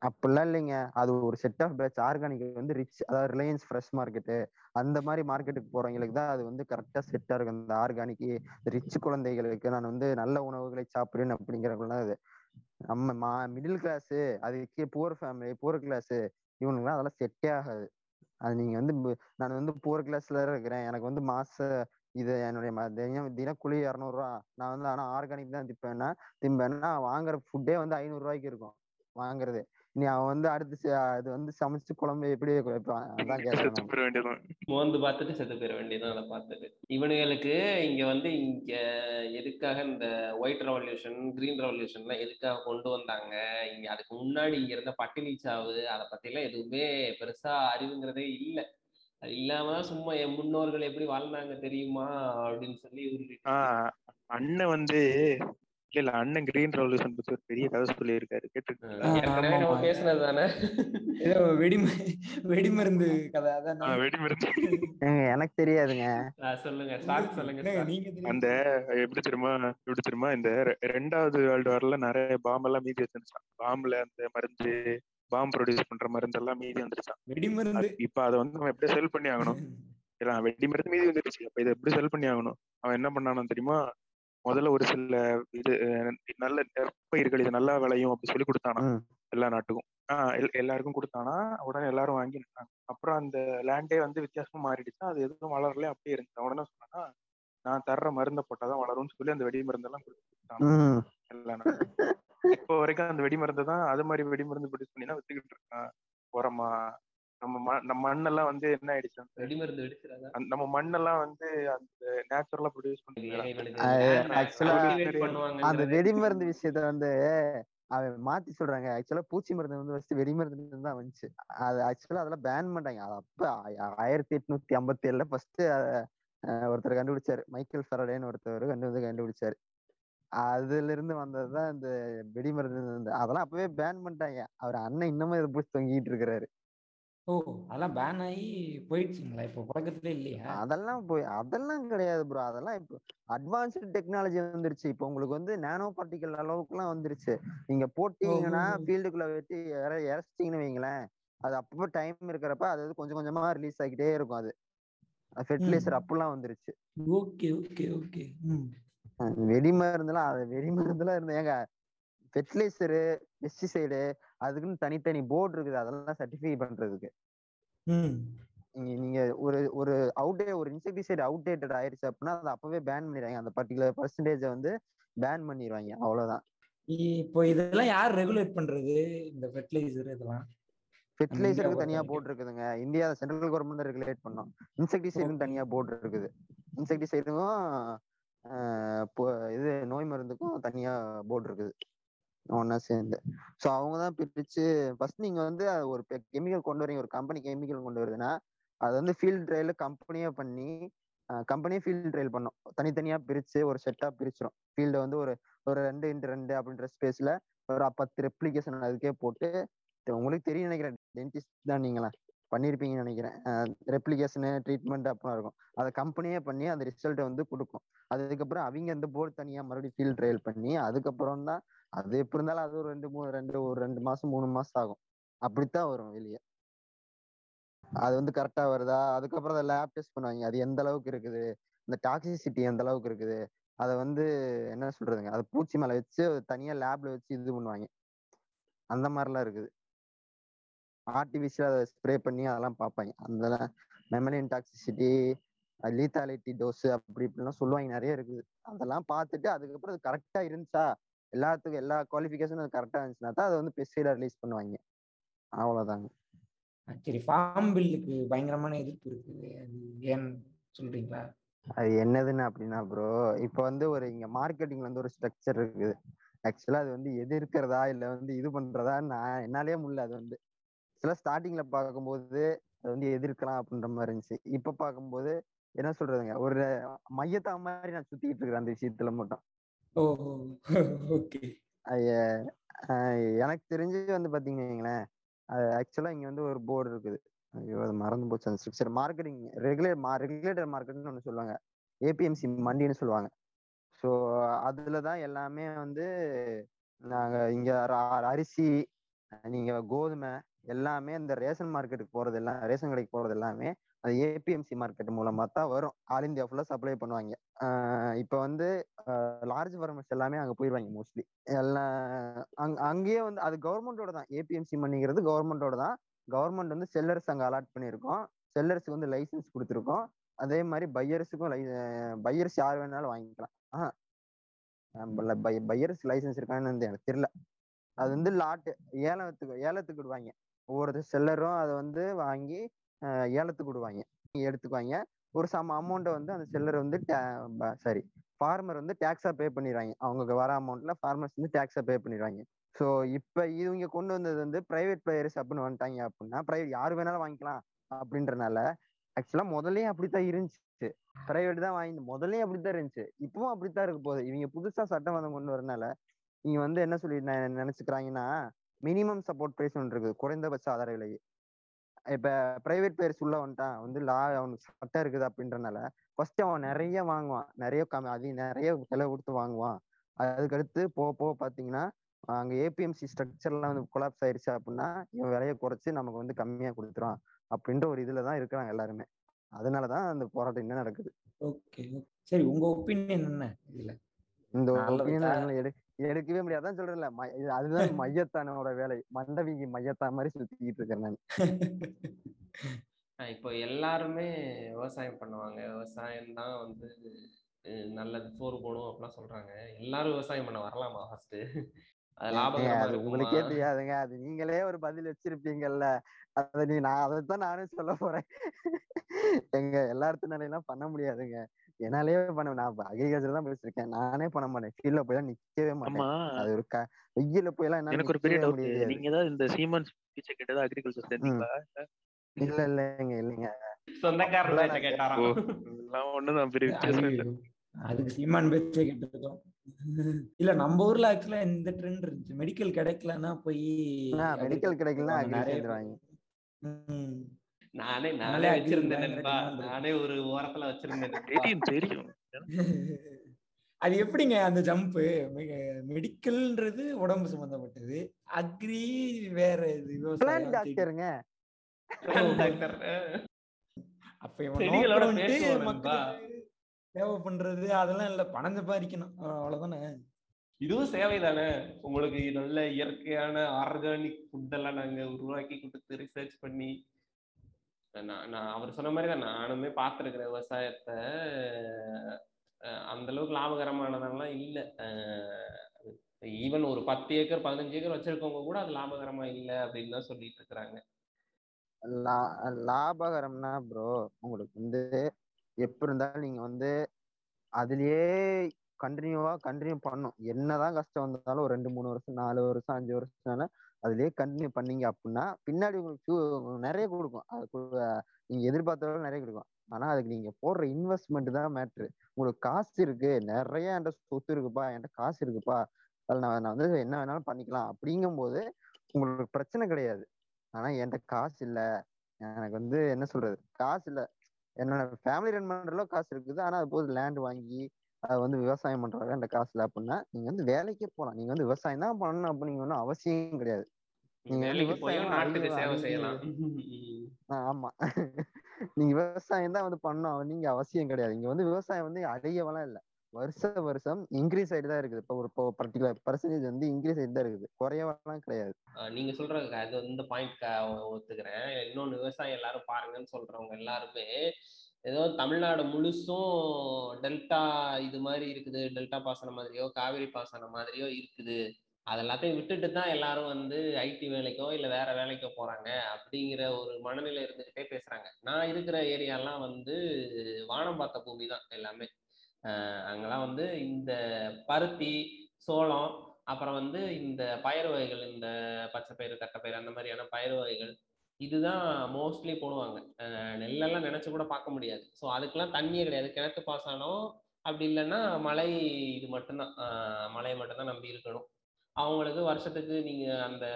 அப்படிலாம் இல்லைங்க. அது ஒரு செட் ஆஃப் பேட்ச் ஆர்கானிக் வந்து ரிச் அதாவது ரிலையன்ஸ் ஃப்ரெஷ் மார்க்கெட்டு அந்த மாதிரி மார்க்கெட்டுக்கு போறவங்களுக்கு தான் அது வந்து கரெக்டாக செட்டாக இருக்கும். அந்த ஆர்கானிக் ரிச் குழந்தைகளுக்கு நான் வந்து நல்ல உணவுகளை சாப்பிடுறேன் அப்படிங்கிறவங்களாம் அது நம்ம மா மிடில் கிளாஸு அதுக்கே புவர் ஃபேமிலி புவர் கிளாஸு இவனுக்குலாம் அதெல்லாம் செட்டே ஆகாது. அது நீங்க வந்து நான் வந்து புவர் கிளாஸ்ல இருக்கிறேன். எனக்கு வந்து மாச இது என்னுடைய ம- தினம் தினக்கூலி இரநூறுவா. நான் வந்து ஆனா ஆர்கானிக் தான் திப்பேன்னா திம்பேன்னா வாங்குற ஃபுட்டே வந்து ஐநூறு ரூபாய்க்கு இருக்கும் வாங்குறது. நீ அவன் வந்து அடுத்து அது வந்து சமைச்சு குழம்பு எப்படி வைப்பான் மோந்து பார்த்துட்டு செத்து போயிட வேண்டியதான் அதை பார்த்துட்டு. இவனுங்களுக்கு இங்க வந்து இங்க எதுக்காக இந்த ஒயிட் ரெவல்யூஷன் கிரீன் ரெவல்யூஷன்லாம் எதுக்காக கொண்டு வந்தாங்க? இங்க அதுக்கு முன்னாடி இங்க இருந்த பட்டினி சாவு அதை பத்திலாம் எதுவுமே பெருசா அறிவுங்கிறதே இல்லை. அது இல்லாம சும்மா என் முன்னோர்கள் எப்படி வாழ்ந்தாங்க தெரியுமா? அப்படின்னு சொல்லி அண்ணன் வந்து இல்ல இல்ல அண்ணன் கிரீன் ரெவல்யூஷன் பத்தி ஒரு பெரிய கதை கேட்டிருக்கீங்களா? ஆமா, நம்ம ஆமா. பேசுனது தானே ஏதோ வெடிம வெடிமருந்து கதை அதான் வெடிமருந்து. எனக்கு தெரியாதுங்க. சொல்லுங்க சொல்லுங்க அந்த எப்படி தெரியுமா எப்படி தெரியுமா இந்த ரெண்டாவது வேர்ல்டு வார்ல நிறைய பாம்பு எல்லாம் மீதி வச்சிருந்துச்சான் பாம்புல அந்த மருந்து பாம்பு ப்ரொடியூஸ் பண்ற மருந்து எல்லாம் மீதி வந்துருச்சான் வெடிமருந்து. இப்ப அதை வந்து நம்ம எப்படியும் செல் பண்ணி ஆகணும்? எல்லாம் வெடி மருந்து மீதி வந்துருச்சு. அப்ப இதை எப்படி செல் பண்ணி ஆகணும்? அவன் என்ன பண்ணானு தெரியுமா? முதல்ல ஒரு சில இது நல்ல நெற்பயிர்கள் இது நல்லா விளையும் அப்படி சொல்லி கொடுத்தானா. எல்லா நாட்டுக்கும். ஆஹ் எல்- எல்லாருக்கும் கொடுத்தானா? உடனே எல்லாரும் வாங்கி அப்புறம் அந்த லேண்டே வந்து வித்தியாசமா மாறிடுச்சு அது எதுவும் வளரல அப்படியே இருந்துச்சு. என்ன சொன்னானா நான் தர்ற மருந்தை போட்டாதான் வளரும்னு சொல்லி அந்த வெடி மருந்தெல்லாம் கொடுத்துட்டான் ம். எல்லா நாட்டுக்கும். வரைக்கும் அந்த வெடி மருந்து தான் அது மாதிரி வெடி மருந்து ப்ரொடியூஸ் பண்ணி தான் வித்துக்கிட்டு இருக்கான். உரமா நம்ம நம்ம மண்ணெல்லாம் வந்து என்ன ஆயிடுச்சு? வெடி மருந்து நம்ம மண்ணெல்லாம் வந்து அந்த நேச்சுரலா ப்ரொடியூஸ் பண்ணி அந்த பண்ணுவாங்கங்கிறது வெடி மருந்து விஷயத்த வந்து அவன் மாத்தி சொல்றாங்க. ஆக்சுவலா பூச்சி மருந்து வந்து ஃபர்ஸ்ட் வெடி மருந்து தான் வந்துச்சு. அது ஆக்சுவலா அதெல்லாம் பேன் பண்ணிட்டாங்க. அது அப்ப ஆய- ஆயிரத்தி எட்நூத்தி ஐம்பத்தி ஏழுல ஃபர்ஸ்ட் ஒருத்தர் கண்டுபிடிச்சாரு. மைக்கேல் ஃபெரடேன்னு ஒருத்தர் கண்டு வந்து கண்டுபிடிச்சாரு. அதுல இருந்து வந்ததுதான் இந்த வெடி மருந்து இந்த- அதெல்லாம் அப்பவே பேன் பண்ணிட்டாங்க. அவர் அண்ணன் இன்னமும் இதை பிடிச்சி தொங்கிட்டு இருக்கிறாரு. ஓ அதெல்லாம் பேன் ஆகி போயிடுச்சுங்களா? இப்போ பழக்கத்துல இல்லையா? அதெல்லாம் போய் அதெல்லாம் கிடையாது ப்ரோ அதெல்லாம் இப்போ அட்வான்ஸ்டு டெக்னாலஜி வந்துருச்சு. இப்போ உங்களுக்கு வந்து நானோ பார்ட்டிகல் அளவுக்குலாம் வந்துருச்சு. நீங்க போட்டீங்கன்னா. ஃபீல்டுக்குள்ள வெட்டி இற இறச்சிட்டீங்கன்னு வைங்களேன். அது அப்பப்போ டைம் இருக்கிறப்ப அது வந்து கொஞ்சம் கொஞ்சமா ரிலீஸ் ஆகிட்டே இருக்கும் அது. ஃபெர்டிலைசர் அப்பெல்லாம் வந்துருச்சு. Okay okay okay. வெடி மருந்துலாம் அது வெடி மருந்துலாம் இருந்த ஏங்க ஃபெர்டிலைசரு பெஸ்டிசைடு அதுக்குன்னு தனித்தனி போர்டு இருக்குது. அதெல்லாம் சர்டிஃபை பண்றதுக்கு. நீங்க ஒரு ஒரு அவுட்டே ஒரு இன்செக்டிசைடு அவுடேட்டட் ஆயிருச்சு அப்படின்னா அதை அப்பவே பேன் பண்ணிடுவாங்க. அந்த பர்டிகுலர் பர்சன்டேஜை வந்து பேன் பண்ணிடுவாங்க. அவ்வளவுதான். இப்போ இதெல்லாம் யார் ரெகுலேட் பண்றது? இந்த ஃபெர்டிலைசர் இதெல்லாம்? ஃபெர்டிலைசருக்கு தனியா போர்டு இருக்குதுங்க. இந்தியா சென்ட்ரல் கவர்மெண்ட் ரெகுலேட் பண்ணோம். இன்செக்டிசைடுக்கும் தனியா போர்டு இருக்குது. இன்செக்டிசைடுக்கும் இது நோய் மருந்துக்கும் தனியா போர்டு இருக்குது. ஒன்னா சேர்ந்து. ஸோ அவங்க தான் பிரிச்சு ஃபர்ஸ்ட் நீங்க வந்து அது ஒரு கெமிக்கல் கொண்டு வரீங்க. ஒரு கம்பெனி கெமிக்கல் கொண்டு வருதுன்னா அது வந்து ஃபீல்ட் ட்ரையல் கம்பெனியா பண்ணி கம்பெனியே ஃபீல்ட் ட்ரையல் பண்ணும். தனித்தனியா பிரிச்சு ஒரு செட்டா பிரிச்சிடும் ஃபீல்டை வந்து ஒரு ஒரு ரெண்டு இன்ட்டு ரெண்டு அப்படின்ற ஸ்பேஸ்ல ஒரு பத்து ரெப்ளிகேஷன் அதுக்கே போட்டு உங்களுக்கு தெரியும் நினைக்கிறேன். டென்டிஸ்ட் தான் நீங்களா பண்ணியிருப்பீங்கன்னு நினைக்கிறேன். ரெப்ளிகேஷனு ட்ரீட்மெண்ட் அப்படிலாம் இருக்கும். அதை கம்பெனியே பண்ணி அந்த ரிசல்ட்டை வந்து கொடுக்கும். அதுக்கப்புறம் அவங்க அந்த போர்டு தனியாக மறுபடியும் ஃபீல்ட் ட்ரையல் பண்ணி அதுக்கப்புறம் தான் அது எப்படி இருந்தாலும் அது ஒரு ரெண்டு மூணு ரெண்டு ஒரு ரெண்டு மாதம் மூணு மாதம் ஆகும். அப்படித்தான் வரும் வெளியே. அது வந்து கரெக்டாக வருதா? அதுக்கப்புறம் அதை லேப் டெஸ்ட் பண்ணுவாங்க. அது எந்த அளவுக்கு இருக்குது? இந்த டாக்ஸிசிட்டி எந்த அளவுக்கு இருக்குது? அதை வந்து என்ன சொல்றதுங்க? அதை பூச்சி மேலே வச்சு தனியாக லேப்ல வச்சு இது பண்ணுவாங்க. அந்த மாதிரிலாம் இருக்குது. ஆர்டிஃபிஷியல் அதை ஸ்ப்ரே பண்ணி அதெல்லாம் பார்ப்பாங்க அந்த மெமலின் டாக்ஸிசிட்டி லீத்தாலிட்டி டோஸ் அப்படி இப்படிலாம் சொல்லுவாங்க. நிறைய இருக்குது. அதெல்லாம் பார்த்துட்டு அதுக்கப்புறம் அது கரெக்டா இருந்துச்சா? எல்லாத்துக்கும் எல்லா குவாலிஃபிகேஷனும் அது கரெக்டா இருந்துச்சுன்னா தான் அதை வந்து பெஸ்டிசைடா ரிலீஸ் பண்ணுவாங்க. அவ்வளவுதாங்க. சரி ஃபார்ம் பில்லுக்கு பயங்கரமான எதிர்ப்பு இருக்குது. அது ஏன்னு சொல்றீங்களா? அது என்னதுன்னு அப்படின்னா ப்ரோ இப்போ வந்து ஒரு இங்க மார்க்கெட்டிங்ல வந்து ஒரு ஸ்ட்ரக்சர் இருக்குது. ஆக்சுவலா அது வந்து எதிர்க்கிறதா இல்ல வந்து இது பண்றதா நான் என்னாலே முடியல அது வந்து. ஆக்சுவலா ஸ்டார்டிங்ல பார்க்கும்போது அது வந்து எதிர்க்கலாம் அப்படின்ற மாதிரி இருந்துச்சு. இப்ப பார்க்கும்போது என்ன சொல்றதுங்க? ஒரு மையத்தா மாதிரி நான் சுத்திட்டு இருக்கிறேன் அந்த விஷயத்துல மட்டும். எனக்கு தெரிஞ்சு வந்து பாத்தீங்கன்னு ஆக்சுவலா இங்க வந்து ஒரு போர்டு இருக்குது. ஐயோ அது மறந்து போச்சு அந்த ஸ்ட்ரக்சர் மார்க்கெட்டிங் ரெகுலேட் ரெகுலேட்டர் மார்க்கெட்னு ஒன்று சொல்லுவாங்க. ஏபிஎம்சி மண்டின்னு சொல்லுவாங்க. ஸோ அதுல தான் எல்லாமே வந்து நாங்க இங்க அரிசி நீங்க கோதுமை எல்லாமே இந்த ரேஷன் மார்க்கெட்டுக்கு போறது எல்லாம் ரேஷன் கடைக்கு போறது எல்லாமே அது ஏபிஎம்சி மார்க்கெட் மூலமா தான் வரும். ஆல் இந்தியா ஃபுல்லா சப்ளை பண்ணுவாங்க. இப்போ வந்து லார்ஜ் ஃபார்மர்ஸ் எல்லாமே அங்க போயிடுவாங்க மோஸ்ட்லி எல்லாம் அங்கேயே வந்து அது கவர்மெண்டோட தான். ஏபிஎம்சி மணிங்கிறது கவர்மெண்டோட தான். கவர்மெண்ட் வந்து செல்லர்ஸ் அங்க அலாட் பண்ணியிருக்கோம். செல்லர்ஸுக்கு வந்து லைசன்ஸ் கொடுத்துருக்கோம். அதே மாதிரி பையர்ஸுக்கும் பையர்ஸ் யார் வேணாலும் வாங்கிக்கலாம். ஆஹ் பையர்ஸ் லைசன்ஸ் இருக்கான்னு வந்து எனக்கு தெரியல. அது வந்து லாட்டு ஏலத்துக்கு ஏலத்துக்கு விடுவாங்க. ஒவ்வொரு செல்லரும் அதை வந்து வாங்கி ஏலத்துக்கு விடுவாங்க. எடுத்துக்குவாங்க. ஒரு சம அமௌண்ட்டை வந்து அந்த செல்லர் வந்து சாரி ஃபார்மர் வந்து டேக்ஸாக பே பண்ணிடுவாங்க. அவங்க வர அமௌண்ட்டில் ஃபார்மர்ஸ் வந்து டேக்ஸாக பே பண்ணிடுவாங்க. ஸோ இப்போ இவங்க கொண்டு வந்தது வந்து ப்ரைவேட் பிளேயர்ஸ் அப்படின்னு வந்துட்டாங்க அப்படின்னா ப்ரைவேட் யார் வேணாலும் வாங்கிக்கலாம் அப்படின்றனால ஆக்சுவலா அப்படி அப்படித்தான் இருந்துச்சு. ப்ரைவேட் தான் வாங்கி முதல்லயே அப்படித்தான் இருந்துச்சு. இப்பவும் அப்படித்தான் இருக்க போகுது. இவங்க புதுசாக சட்டம் வந்து கொண்டு வரனால இவங்க வந்து என்ன சொல்லி நினச்சிக்கிறாங்கன்னா நினைச்சுக்கிறாங்கன்னா மினிமம் சப்போர்ட் பிரைஸ் ஒன்று இருக்குது. குறைந்தபட்ச ஆதார விலை. இப்ப பிரைவேட் பிளேயர்ஸ் உள்ள வந்துட்டான். வந்து லா அவனுக்கு சட்டம் இருக்குது அப்படின்றனால ஃபர்ஸ்ட் அவன் நிறைய வாங்குவான். நிறைய கம்மி அதிகம் நிறைய விலை கொடுத்து வாங்குவான். அதுக்கடுத்து போக போக பாத்தீங்கன்னா அங்க ஏபிஎம்சி ஸ்ட்ரக்சர்லாம் வந்து கொலாப்ஸ் ஆயிருச்சு அப்படின்னா இவன் விலையை குறைச்சு நமக்கு வந்து கம்மியா கொடுத்துருவான் அப்படின்ற ஒரு இதுல தான் இருக்கிறாங்க எல்லாருமே. அதனாலதான் அந்த போராட்டம் இன்னும் நடக்குது. ஓகே. சரி உங்க ஒப்பீனியன் என்ன இதுல? இந்த ஒப்பீனியன் எடுக்கவே முடியாது. அதான் சொல்றேன்ல அதுதான் மையத்தானோட வேலை. மண்டவிக்கு மையத்தான் மாதிரி சுத்திக்கிட்டு இருக்கேன் நான். இப்போ எல்லாருமே விவசாயம் பண்ணுவாங்க. விவசாயம் தான் வந்து நல்லது சோறு போடும் அப்படிலாம் சொல்றாங்க. எல்லாரும் விவசாயம் பண்ண வரலாமா ஃபர்ஸ்ட் அது உங்களுக்கே தெரியாதுங்க. அது நீங்களே ஒரு பதில் வச்சிருப்பீங்கல்ல. அத நீ நான் அதைத்தான் நானும் சொல்ல போறேன். எங்க எல்லா இடத்துனாலாம் பண்ண முடியாதுங்க. என்னாலயே பண்ண நான் அக்ரிகல்ச்சர் தான் பேசிருக்கேன். நானே பண்ண மாட்டேன். ஃபீல்ட்ல போய் நிக்கவே மாட்டேன். அது ஒரு க வெயில போய் எல்லாம் என்னால எனக்கு ஒரு பெரிய டவுட் முடியாது. நீங்க ஏதாவது இந்த சீமன்ஸ் பிச்சை கேட்டதா அக்ரிகல்ச்சர் சேர்ந்தீங்களா இல்ல இல்லைங்க இல்லைங்க. சொந்தக்காரர் கேட்டாராம். ஓ இதெல்லாம் ஒண்ணுதான் பெரிய வித்தியாசம் இல்ல. அதுக்கு சீமான் பேச்சே கேட்டுருக்கோம். இல்ல நம்ம ஊர்ல ஆக்சுவலா இந்த ட்ரெண்ட் இருந்துச்சு. மெடிக்கல் கிடைக்கலன்னா போய் மெடிக்கல் கிடைக்கலன்னா நிறைய. நானே நானே வச்சிருந்தேன். நானே ஒரு ஓரத்துல வச்சிருந்தேன். தெரியும் தெரியும். அது எப்படிங்க அந்த ஜம்ப் மெடிக்கல்ன்றது உடம்பு சம்பந்தப்பட்டது. அக்ரி வேற இது பிளான் விவசாயம் டாக்டருங்க டாக்டர் அப்ப இவன் சேவை பண்றது அதெல்லாம் இல்ல. பணம் சம்பாதிக்கணும் அவ்வளவுதானே. இதுவும் சேவை தானே உங்களுக்கு நல்ல இயற்கையான ஆர்கானிக் ஃபுட் எல்லாம் நாங்க உருவாக்கி கொடுத்து ரிசர்ச் பண்ணி நான் நான் அவர் சொன்ன மாதிரி தான் நானுமே பார்த்துருக்குறேன் விவசாயத்தை. அந்த அளவுக்கு லாபகரமானதெல்லாம் இல்லை. ஈவன் ஒரு பத்து ஏக்கர் பதினஞ்சு ஏக்கர் வச்சிருக்கவங்க கூட அது லாபகரமா இல்லை அப்படின்னு தான் சொல்லிட்டு இருக்கிறாங்க. லா- லாபகரம்னா ப்ரோ உங்களுக்கு வந்து எப்படி இருந்தாலும் நீங்க வந்து அதுலயே கண்டினியூவா கண்டினியூ பண்ணும் என்னதான் கஷ்டம் வந்தாலும் ஒரு ரெண்டு மூணு வருஷம் நாலு வருஷம் அஞ்சு வருஷம்னால அதுலயே கண்டினியூ பண்ணீங்க அப்படின்னா பின்னாடி உங்களுக்கு நிறைய கொடுக்கும். அது நீங்க எதிர்பார்த்த நிறைய கொடுக்கும். ஆனா அதுக்கு நீங்க போடுற இன்வெஸ்ட்மெண்ட் தான் மேட்ரு உங்களுக்கு காசு இருக்கு நிறைய என்கிட்ட சொத்து இருக்குப்பா என்கிட்ட காசு இருக்குப்பா. அதில் நான் நான் வந்து என்ன வேணாலும் பண்ணிக்கலாம். அப்படிங்கும்போது உங்களுக்கு பிரச்சனை கிடையாது. ஆனா என்கிட்ட காசு இல்லை. எனக்கு வந்து என்ன சொல்றது? காசு இல்லை. என்னோட ஃபேமிலி ரன் பண்ற காசு இருக்குது. ஆனா அது போது லேண்ட் வாங்கி அதை வந்து விவசாயம் பண்றாங்க அந்த காசு இல்லை அப்படின்னா நீங்க வந்து வேலைக்கே போகலாம் நீங்க வந்து விவசாயம் தான் பண்ணணும் அப்படின்னு ஒன்றும் அவசியம் கிடையாது. நீங்க ஆமா. நீங்க விவசாயம் தான் வந்து பண்ணணும் நீங்க அவசியம் கிடையாது. இங்க வந்து விவசாயம் வந்து அழியவெல்லாம் இல்ல. வருஷ வருஷம் இன்க்ரீஸ் ஆயிட்டு தான் இருக்குது. இப்போ ஒரு பர்டிகுலர் பர்சன்டேஜ் வந்து இன்க்ரீஸ் ஆயிட்டு தான் இருக்குது. குறையவெல்லாம் கிடையாது. நீங்க சொல்றது அது இந்த பாயிண்ட் ஒத்துக்கிறேன். இன்னொன்னு விவசாயம் எல்லாரும் பாருங்கன்னு சொல்றவங்க எல்லாருமே ஏதோ தமிழ்நாடு முழுசும் டெல்டா இது மாதிரி இருக்குது. டெல்டா பாசனம் மாதிரியோ காவிரி பாசனம் மாதிரியோ இருக்குது. அது எல்லாத்தையும் விட்டுட்டு தான் எல்லாரும் வந்து ஐடி வேலைக்கோ இல்லை வேற வேலைக்கோ போறாங்க அப்படிங்கிற ஒரு மனநிலை இருந்துகிட்டே பேசுறாங்க. நான் இருக்கிற ஏரியாலாம் வந்து வானம் பார்த்த பூமி தான் எல்லாமே. அங்கெல்லாம் வந்து இந்த பருத்தி சோளம் அப்புறம் வந்து இந்த பயிர் வகைகள் இந்த பச்சை பயிறு தட்டைப்பயிறு அந்த மாதிரியான பயிர் வகைகள் இதுதான் மோஸ்ட்லி போடுவாங்க. நெல்லெல்லாம் நினைச்சு கூட பார்க்க முடியாது. ஸோ அதுக்கெல்லாம் தண்ணியே கிடையாது. கிணத்து பாசனம் அப்படி இல்லைன்னா மழை இது மட்டும்தான். மழையை மட்டும்தான் நம்பி இருக்கணும். அவங்களுக்கு வருஷத்துக்கு நீங்க அந்த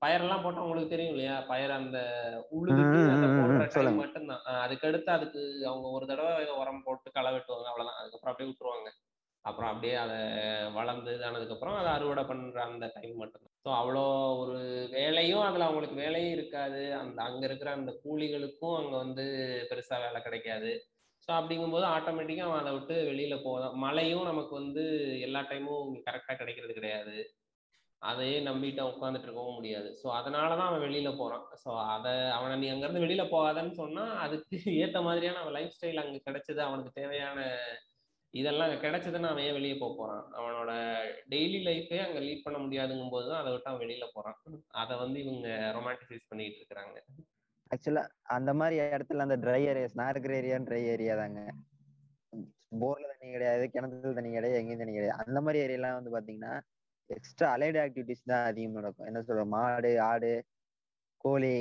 பயிரெல்லாம் போட்டா உங்களுக்கு தெரியும் இல்லையா? பயிர் அந்த சொல்லுங்க. மட்டும்தான். அஹ் அதுக்கு அடுத்து அதுக்கு அவங்க ஒரு தடவை உரம் போட்டு களை வெட்டுவாங்க அவ்வளவுதான். அதுக்கப்புறம் அப்படியே விட்டுருவாங்க. அப்புறம் அப்படியே அதை வளர்ந்து ஆனதுக்கப்புறம் அதை அறுவடை பண்ற அந்த டைம் மட்டும்தான். ஸோ அவ்வளோ ஒரு வேலையும் அதில் அவங்களுக்கு வேலையும் இருக்காது. அந்த அங்கே இருக்கிற அந்த கூலிகளுக்கும் அங்கே வந்து பெருசாக வேலை கிடைக்காது. ஸோ அப்படிங்கும்போது ஆட்டோமேட்டிக்காக அவன் அதை விட்டு வெளியில் போதான் மழையும் நமக்கு வந்து எல்லா டைமும் கரெக்டாக கிடைக்கிறது கிடையாது. அதையே நம்பிட்டு உட்காந்துட்டு இருக்கவும் முடியாது. ஸோ அதனால தான் அவன் வெளியில் போகிறான் ஸோ அதை அவனை நீ அங்கேருந்து வெளியில் போகாதன்னு சொன்னால் அதுக்கு ஏற்ற மாதிரியான அவன் லைஃப் ஸ்டைல் அங்கே கிடைச்சது அவனுக்கு தேவையான இதெல்லாம் கிடைச்சதுன்னு அவன் ஏன் வெளியே போக போறான்? அவனோட டெய்லி லைஃபே அங்கே லீட் பண்ண முடியாதுங்கும் போது தான் அதை விட்டு அவன் வெளியில் போகிறான் அதை வந்து இவங்க ரொமான்டிசைஸ் பண்ணிட்டு இருக்கிறாங்க. ஆக்சுவலா அந்த மாதிரி இடத்துல அந்த ட்ரை ஏரியாஸ் நான் இருக்கிற ஏரியா ட்ரை ஏரியா தாங்க. போர்ல தண்ணி கிடையாது கிணத்துல தண்ணி கிடையாது எங்கேயும் தண்ணி கிடையாது. அந்த மாதிரி ஏரியாலாம் வந்து பாத்தீங்கன்னா எக்ஸ்ட்ரா அலைடு ஆக்டிவிட்டிஸ் தான் அதிகம் நடக்கும். என்ன சொல்ற மாடு ஆடு கோழி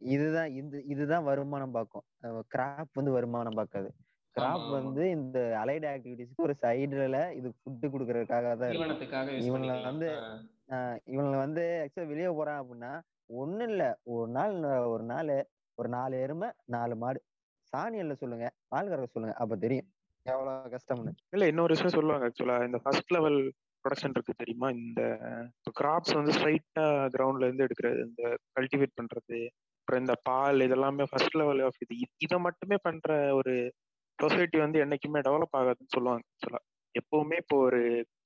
இதுதான் இந்த இதுதான் வருமானம் பார்க்கும். கிராப் வந்து வருமானம் பார்க்காது. கிராப். வந்து இந்த அலைடு ஆக்டிவிட்டிஸ்க்கு ஒரு சைடுல இது ஃபுட்டு கொடுக்கறதுக்காக தான் இவங்கள வந்து ஆஹ் ஆஹ் இவங்க வந்து ஆக்சுவலா வெளியே போறான் அப்படின்னா ஒண்ணும் இல்ல. ஒரு நாள் ஒரு நாள் ஒரு நாலு எருமை நாலு மாடு. சாணி எல்ல சொல்லுங்க பால் கறக்க சொல்லுங்க அப்ப தெரியும். எவ்வளவு கஷ்டம்னு. இல்ல இன்னொரு விஷயம் சொல்லுவாங்க ஆக்சுவலா இந்த ஃபர்ஸ்ட் லெவல் ப்ரொடக்ஷன் இருக்கு தெரியுமா? இந்த கிராப்ஸ் வந்து ஸ்ட்ரைட்டா கிரவுண்ட்ல இருந்து எடுக்கிறது இந்த கல்டிவேட் பண்றது அப்புறம் இந்த பால் இதெல்லாமே ஃபர்ஸ்ட் லெவல் ஆஃப் இது இதை மட்டுமே பண்ற ஒரு சொசைட்டி வந்து என்னைக்குமே டெவலப் ஆகாதுன்னு சொல்லுவாங்க. ஆக்சுவலா எப்பவுமே இப்போ ஒரு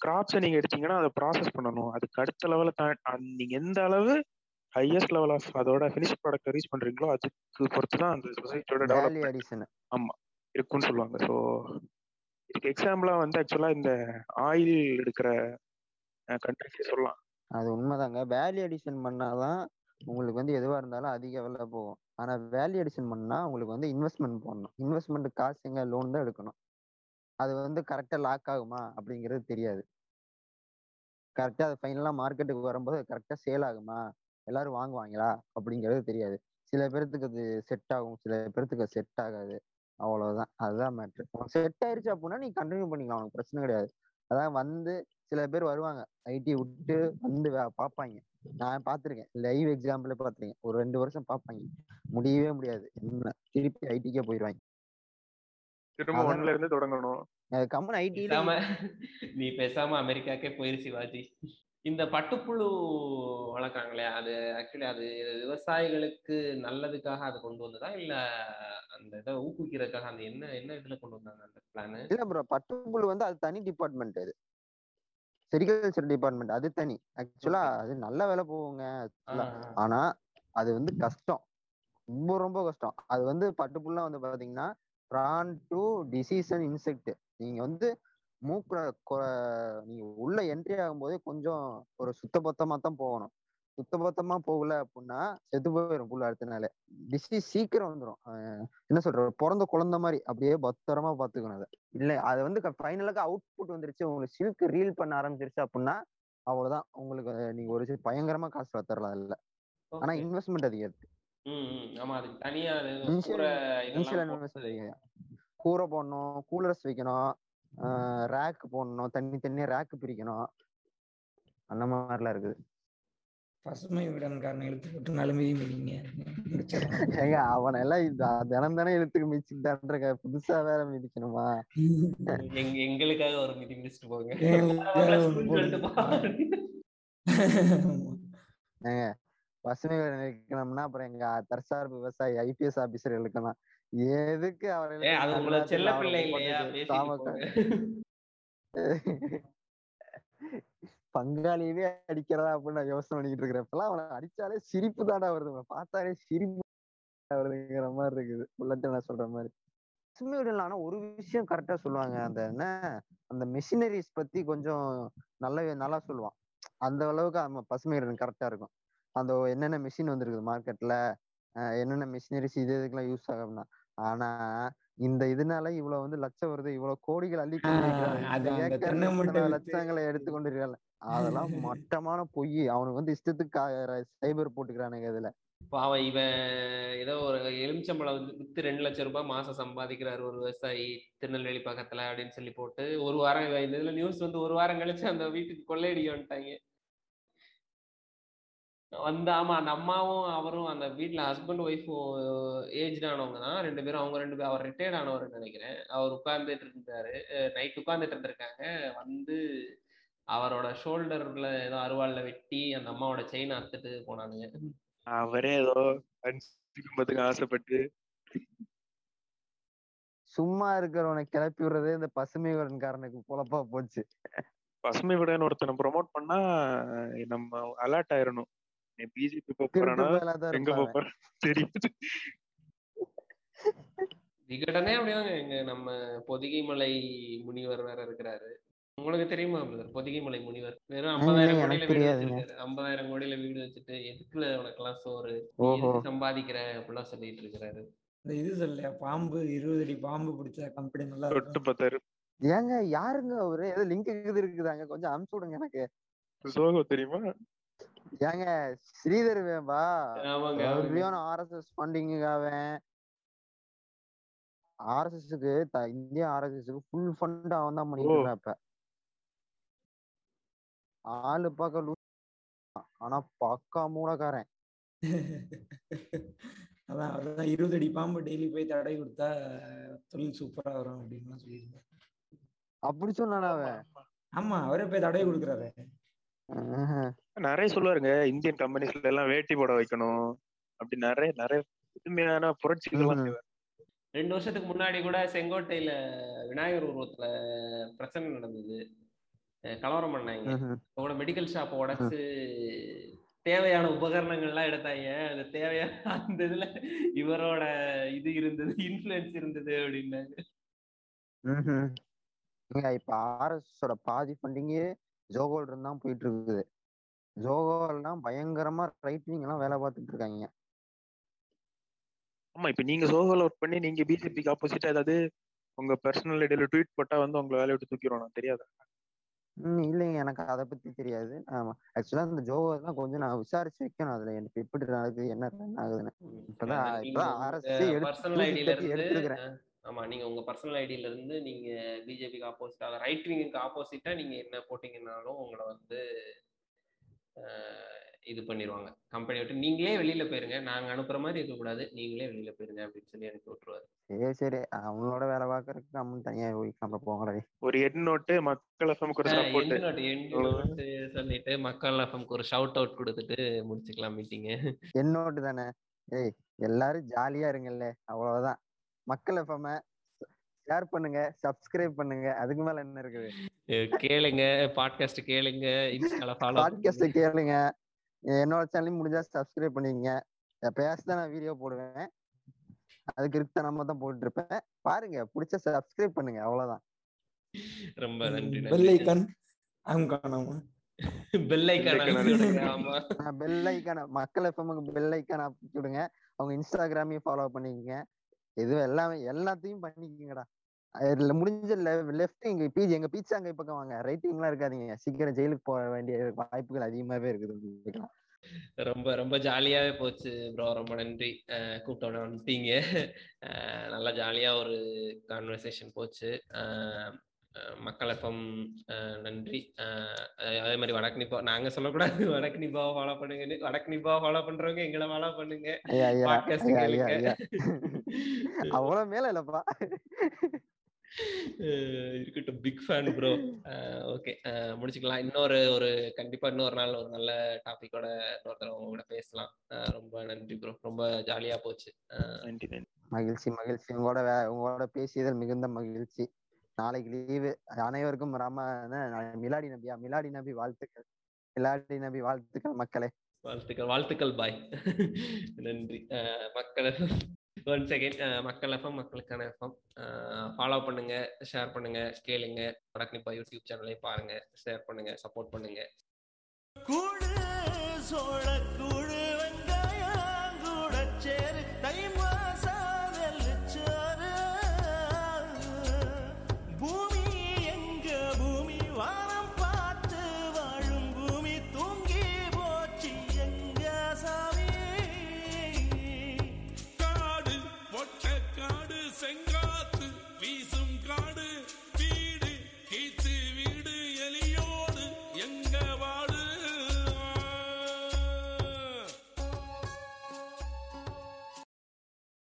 கிராப்ஸை நீங்க எடுத்தீங்கன்னா அதை ப்ராசஸ் பண்ணணும். அதுக்கு அடுத்த லெவல நீங்க எந்த அளவு ஹையஸ்ட் லெவல் ஆஃப் அதோட ஃபினிஷ் ப்ராடக்ட் ரீச் பண்றீங்களோ அதுக்கு பொறுத்து தான் அந்த சொசைட்டியோட டெவலப்மெண்ட் அடிஷன் ஆமா இருக்கும்னு சொல்லுவாங்க. ஸோ இதுக்கு எக்ஸாம்பிளா வந்து ஆக்சுவலா இந்த ஆயில் எடுக்கிற கண்ட்ரிஸே சொல்லலாம். அது உண்மைதாங்க. வேல்யூ அடிஷன் பண்ணாதான் உங்களுக்கு வந்து எதுவா இருந்தாலும் அதிக விலை போகும். ஆனா வேல்யூ அடிஷன் பண்ணா உங்களுக்கு வந்து இன்வெஸ்ட்மெண்ட் போடணும். இன்வெஸ்ட்மெண்ட் காசு எங்க லோன் தான் எடுக்கணும். அது வந்து கரெக்டா லாக் ஆகுமா? அப்படிங்கிறது தெரியாது. கரெக்டா அது ஃபைனலா மார்க்கெட்டுக்கு வரும்போது கரெக்டா சேல் ஆகுமா? எல்லாரும் வாங்குவாங்களா? அப்படிங்கிறது தெரியாது. சில பேர்த்துக்கு அது செட் ஆகும். சில பேர்த்துக்கு செட் ஆகாது. அவ்வளவுதான். அதுதான் மேட்ரு செட் ஆயிருச்சு அப்படின்னா நீ கண்டினியூ பண்ணிக்கலாம். உனக்கு பிரச்சனை கிடையாது. அதான் வந்து சில பேர் வருவாங்க. ஐடி விட்டு வந்து பார்ப்பாங்க நான் பார்த்துருக்கேன் லைவ் எக்ஸாம்பிள் பார்த்துருக்கேன் ஒரு ரெண்டு வருஷம் பார்ப்பாங்க முடியவே முடியாது. என்ன? திருப்பி ஐடிக்கே போயிடுவாங்க திரும்ப ஒன்ல இருந்து தொடங்கணும். கம்மன் பேசாம நீ பேசாம அமெரிக்காக்கே போயிரு சிவாஜி இந்த பட்டுப்புழு வளர்க்குறாங்களே அது ஆக்சுவலி அது விவசாயிகளுக்கு நல்லதுக்காக அது கொண்டு வந்ததா? இல்ல அந்த இதை ஊக்குவிக்கிறதுக்காக அந்த என்ன என்ன இதுல கொண்டு வந்தாங்க அந்த பிளான் இல்ல ப்ரோ பட்டுப்புழு வந்து அது தனி டிபார்ட்மெண்ட் அது. செரிகல்ச்சர் டிபார்ட்மெண்ட் அது தனி. ஆக்சுவலா அது நல்ல வேலை போகுங்க. actually. ஆனா அது வந்து கஷ்டம். ரொம்ப ரொம்ப கஷ்டம். அது வந்து பட்டுப்புல்லாம் வந்து பாத்தீங்கன்னா prone to disease and insect. நீங்க வந்து மூக்குல நீங்க உள்ள என்ட்ரி ஆகும்போதே கொஞ்சம் ஒரு சுத்தபத்தமா தான் போகணும். சுத்தபத்தமா போகல அப்படின்னா செத்து போயிடும் புள்ள அடுத்த நாள் டிசீஸ் சீக்கிரம் வந்துடும் என்ன சொல்ற பிறந்த குழந்தை மாதிரி அப்படியே பத்திரமா பாத்துக்கணும் அதை. இல்ல அது வந்து ஃபைனலுக்கு அவுட்புட் வந்துருச்சு. உங்களுக்கு சில்க் ரீல் பண்ண ஆரம்பிச்சிருச்சு அப்படின்னா அவ்வளவுதான். உங்களுக்கு நீங்க ஒரு பயங்கரமா காசு வளர்த்தரலாம் அதுல. ஆனா இன்வெஸ்ட்மெண்ட் அதிகம் இருக்கு ம் ம். ஆமா அதுக்கு தனியா அது இனிஷியல் கூரை போடணும் கூலர்ஸ் வைக்கணும் ரேக் போடணும் தண்ணி தனியா ரேக் பிரிக்கணும். அந்த மாதிரிலாம் இருக்குது. பசுமை விடன்காரன் இழுத்து போட்டு நாலு மிதி மிதிங்க. முடிச்சிடலாம் ஏங்க அவனை எல்லாம் இது- தினம் தானே இழுத்துக்கு மிதிச்சுட்டான்ற புதுசா வேற மிதிக்கணுமா? எங்க எங்களுக்காக ஒரு மீட்டிங் மிஸ்ட் போங்க. ஏங்க பசுமை விகடன் இழுக்கணும்னா அப்புறம் எங்க தற்சார்பு விவசாயி ஐபிஎஸ் ஆபீசர் இழுக்கலாம் எதுக்கு அவரை செல்ல பிள்ளை பங்காளியவே அடிக்கிறதா அப்படின்னு நான் யோசனை பண்ணிக்கிட்டு இருக்கிறப்பெல்லாம் அவனை அடிச்சாலே சிரிப்பு தாண்டா வருது பார்த்தாலே சிரிப்பு வருதுங்கிற மாதிரி இருக்குது. உள்ளத்தை நான் சொல்ற மாதிரி. பசுமை விடலாம் ஆனா ஒரு விஷயம் கரெக்டா சொல்லுவாங்க. அந்த என்ன? அந்த மிஷினரிஸ் பத்தி கொஞ்சம் நல்ல நல்லா சொல்லுவான். அந்த அளவுக்கு நம்ம பசுமை கரெக்டா இருக்கும். அந்த என்னென்ன மிஷின் வந்திருக்குது மார்க்கெட்ல என்னென்ன மிஷினரிஸ் இது இதுக்கெல்லாம் யூஸ் ஆகும்னா? ஆனா இந்த இதனால இவ்வளவு வந்து லட்சம் வருது இவ்வளவு கோடிகள் அள்ளி லட்சங்களை எடுத்து கொண்டிருக்கிறார்கள் அதெல்லாம் மட்டமான பொய். அவனுக்கு வந்து இஷ்டத்துக்கு சைபர் போட்டுக்கிறானுங்க இதுல. பாவம் இவன் ஏதோ ஒரு எலுமிச்சம்பழம் வந்து வித்து ரெண்டு லட்சம் ரூபாய் மாசம் சம்பாதிக்கிறாரு ஒரு விவசாயி திருநெல்வேலி பக்கத்துல அப்படின்னு சொல்லி போட்டு ஒரு வாரம் இந்த இதுல நியூஸ் வந்து ஒரு வாரம் கழிச்சு அந்த வீட்டுக்கு கொள்ளையடிக்க வந்துட்டாங்க. வந்து ஆமா அந்த அம்மாவும் அவரும் அந்த வீட்ல ஹஸ்பண்ட் ஒய்ஃபும் ஏஜ் ஆனவங்க தான் ரெண்டு பேரும் அவங்க ரெண்டு பேரும் அவர் ரிட்டையர்ட் ஆனவர்னு நினைக்கிறேன். அவர் உட்கார்ந்துட்டு இருந்தாரு. நைட் உட்கார்ந்துட்டு இருந்திருக்காங்க. வந்து அவரோட ஷோல்டர்ல ஏதோ அருவாள்ல வெட்டி அந்த அம்மாவோட செயின் அத்துட்டு போனானுங்க. அவரே ஏதோ குடும்பத்துக்கு ஆசைப்பட்டு. சும்மா இருக்கிறவனை கிளப்பி விடுறதே இந்த பசுமை காரனுக்கு பொழப்பா போச்சு. பசுமை விடன்னு ஒருத்தனை ப்ரோமோட் பண்ணா நம்ம அலர்ட் ஆயிரணும். நீ பிஜேபி போறானா எங்க. போறான் தெரியுது. விகடனே அப்படிதாங்க. எங்க நம்ம பொதிகை மலை முனிவர் வேற இருக்கிறாரு. உங்களுக்கு தெரியுமா brother? பொதிகை மலை முனிவர். வெறும் ஐம்பதாயிரம் கோடியில வீடு. வச்சிருக்காரு. ஐம்பதாயிரம் கோடியில வீடு வச்சுட்டு எதுக்குல உனக்கெல்லாம் சோறு? நீ ஓஹோ. எதுக்கு சம்பாதிக்கிற? அப்படிலாம் சொல்லிட்டு இருக்கிறாரு. இந்த இது சொல்லையா? பாம்பு இருபது அடி பாம்பு பிடிச்சா கம்பெனி நல்லா தொட்டு பார்த்தாரு. ஏங்க யாருங்க அவரு? ஏதோ லிங்க் இது இருக்குதாங்க. கொஞ்சம் அனுப்பிச்சு விடுங்க எனக்கு. சோகோ தெரியுமா? ஏங்க ஸ்ரீதர் வேம்பா ஆர்எஸ்எஸ் ஃபண்டிங் அவன் ஆர்எஸ்எஸ்க்கு இந்திய ஆர்எஸ்எஸ்க்கு ஃபுல் ஃபண்ட் அவன் தான் பண்ணிட்டு. இருக்கான் இப்ப. ஆளு பார்க்க லூ ஆனா பக்கா மூலக்காரன் அதான் அதான் இருபது அடி பாம்பு டெய்லி போய் தடை கொடுத்தா தொழில் சூப்பரா வரும் அப்படின்னு சொல்லியிருந்தாரு அப்படி சொன்னானா அவன்? ஆமா. அவரே போய் தடை கொடுக்குறாரு. நிறைய சொல்லுவாருங்க இந்தியன் கம்பெனிஸ்ல எல்லாம் வேட்டி போட வைக்கணும் அப்படி நிறைய நிறைய புதுமையான புரட்சிகள்லாம் ரெண்டு வருஷத்துக்கு முன்னாடி கூட செங்கோட்டையில விநாயகர் உருவத்துல பிரச்சனை நடந்தது. கலவரம் பண்ணாங்க. கூட மெடிக்கல் ஷாப்பை உடைச்சு தேவையான உபகரணங்கள்லாம் எடுத்தாங்க. அந்த தேவையான அந்த இதுல இவரோட இது இருந்தது இன்ஃப்ளூயன்ஸ் இருந்தது அப்படின்னாங்க. இப்ப ஆர்எஸ்ஸோட பாதி ஃபண்டிங்கே ஜோகோல் தான் போயிட்டு இருக்குது. ஜோகோல்லாம் பயங்கரமா ரைட் விங் எல்லாம் வேலை பார்த்துட்டு இருக்காங்க. ஆமா இப்ப நீங்க சோகோல ஒர்க் பண்ணி நீங்க பிஜேபிக்கு ஆப்போசிட்டா ஏதாவது உங்க பர்சனல் ஐடியில ட்வீட் போட்டா வந்து உங்களை வேலையை விட்டு தூக்கிடுவோம் நான் தெரியாதா? ம் இல்லைங்க. எனக்கு அதை பத்தி தெரியாது. ஆமா. ஆக்சுவலா இந்த ஜோகோ தான் கொஞ்சம் நான் விசாரிச்சு வைக்கணும். அதுல எனக்கு எப்படி நடக்குது என்ன ரன் ஆகுதுன்னு. இப்பதான் இப்பதான் ஆர்எஸ் பர்சனல் ஐடியில எடுத்து இருந்து எடுத்துருக்கிறேன். அஹ், ஆமா. நீங்க உங்க பர்சனல் ஐடியில இருந்து நீங்க பிஜேபிக்கு ஆப்போசிட்டா ரைட் விங்குக்கு ஆப்போசிட்டா நீங்க என்ன போட்டீங்கன்னாலும் உங்களை வந்து இது பண்ணிடுவாங்க கம்பெனி விட்டு நீங்களே வெளியில போயிருங்க. நாங்க அனுப்புற மாதிரி இருக்கக்கூடாது. நீங்களே வெளியில போயிருங்க அப்படின்னு சொல்லி அனுப்பி விட்டுருவாரு. சரி சரி. அவங்களோட வேலை பார்க்கறதுக்கு நம்ம தனியா போய் நம்ம போங்களே ஒரு ஹெட் நோட்டு மக்கள் எஃப்எம்க்கு ஒரு support end note end note சொல்லிட்டு மக்கள் எஃப்எம்க்கு ஒரு ஷவுட் அவுட் கொடுத்துட்டு முடிச்சுக்கலாம் மீட்டிங் என்னோட்டு தானே? ஏய் எல்லாரும் ஜாலியா இருங்கல்ல அவ்வளவுதான். மக்கள் எஃப்எம் ஷேர் பண்ணுங்க சப்ஸ்கிரைப் பண்ணுங்க. அதுக்கு மேல என்ன இருக்குது? கேளுங்க பாட்காஸ்ட் கேளுங்க இன்ஸ்டால ஃபாலோ பாட்காஸ்ட் கேளுங்க. என்னோட சேனலையும் முடிஞ்சா சப்ஸ்கிரைப் பண்ணிக்கங்க. தான் நான் வீடியோ போடுவேன். அதுக்கு இருக்க நம்ம தான் போட்டுட்டு இருப்பேன் பாருங்க பிடிச்ச சப்ஸ்கிரைப் பண்ணுங்க அவ்வளவுதான். ரொம்ப நன்றி பெல் அவங்க காணாம பெல் மக்கள் எஃப்எம்க்கு பெல் ஐக்கான அப்படி விடுங்க அவங்க இன்ஸ்டாகிராமையும் ஃபாலோ பண்ணிக்கங்க. இது எல்லாமே எல்லாத்தையும் பண்ணிக்கங்கடா. இதுல முடிஞ்ச லெஃப்ட் இங்க பீச் எங்க பீச் அங்க பக்கம் வாங்க. ரைட்டிங்லாம் இருக்காதீங்க. சீக்கிரம் ஜெயிலுக்கு போக வேண்டிய வாய்ப்புகள் அதிகமாவே இருக்குது ரொம்ப ரொம்ப ஜாலியாவே போச்சு ப்ரோ ரொம்ப நன்றி. கூப்பிட்டோட வந்துட்டீங்க நல்லா ஜாலியா ஒரு கான்வர்சேஷன் போச்சு. மக்கள் எஃப்எம் நன்றி. அதே மாதிரி வடக்கு நிப்பா நாங்க சொல்லக்கூடாது. வடக்கு நிப்பாவை ஃபாலோ பண்ணுங்கன்னு. வடக்கு நிப்பாவை ஃபாலோ பண்றவங்க எங்களை ஃபாலோ பண்ணுங்க. அவ்வளவு மேல இல்லப்பா. இருக்கட்டும். பிக் ஃபேன் ப்ரோ ஓகே முடிச்சுக்கலாம். இன்னொரு ஒரு கண்டிப்பா இன்னொரு நாள் ஒரு நல்ல டாபிக்கோட இன்னொரு தடவை உங்க கூட பேசலாம் ரொம்ப நன்றி ப்ரோ ரொம்ப ஜாலியா போச்சு. நன்றி நன்றி. மகிழ்ச்சி மகிழ்ச்சி. உங்களோட வே- உங்களோட பேசியதில் மிகுந்த மகிழ்ச்சி. நாளைக்கு லீவு அனைவருக்கும் ரம மிலாடி நபியா? மிலாடி நபி வாழ்த்துக்கள். மிலாடி நபி வாழ்த்துக்கள் மக்களே. வாழ்த்துக்கள் வாழ்த்துக்கள் பாய் நன்றி. Makkal. Once second Makkal FM மக்களுக்கான எஃப்எம் ஃபாலோ பண்ணுங்க ஷேர் பண்ணுங்க கேளுங்க. வடக்கு யூடியூப் சேனலையும் பாருங்க ஷேர் பண்ணுங்க சப்போர்ட் பண்ணுங்க. கூடு சோழ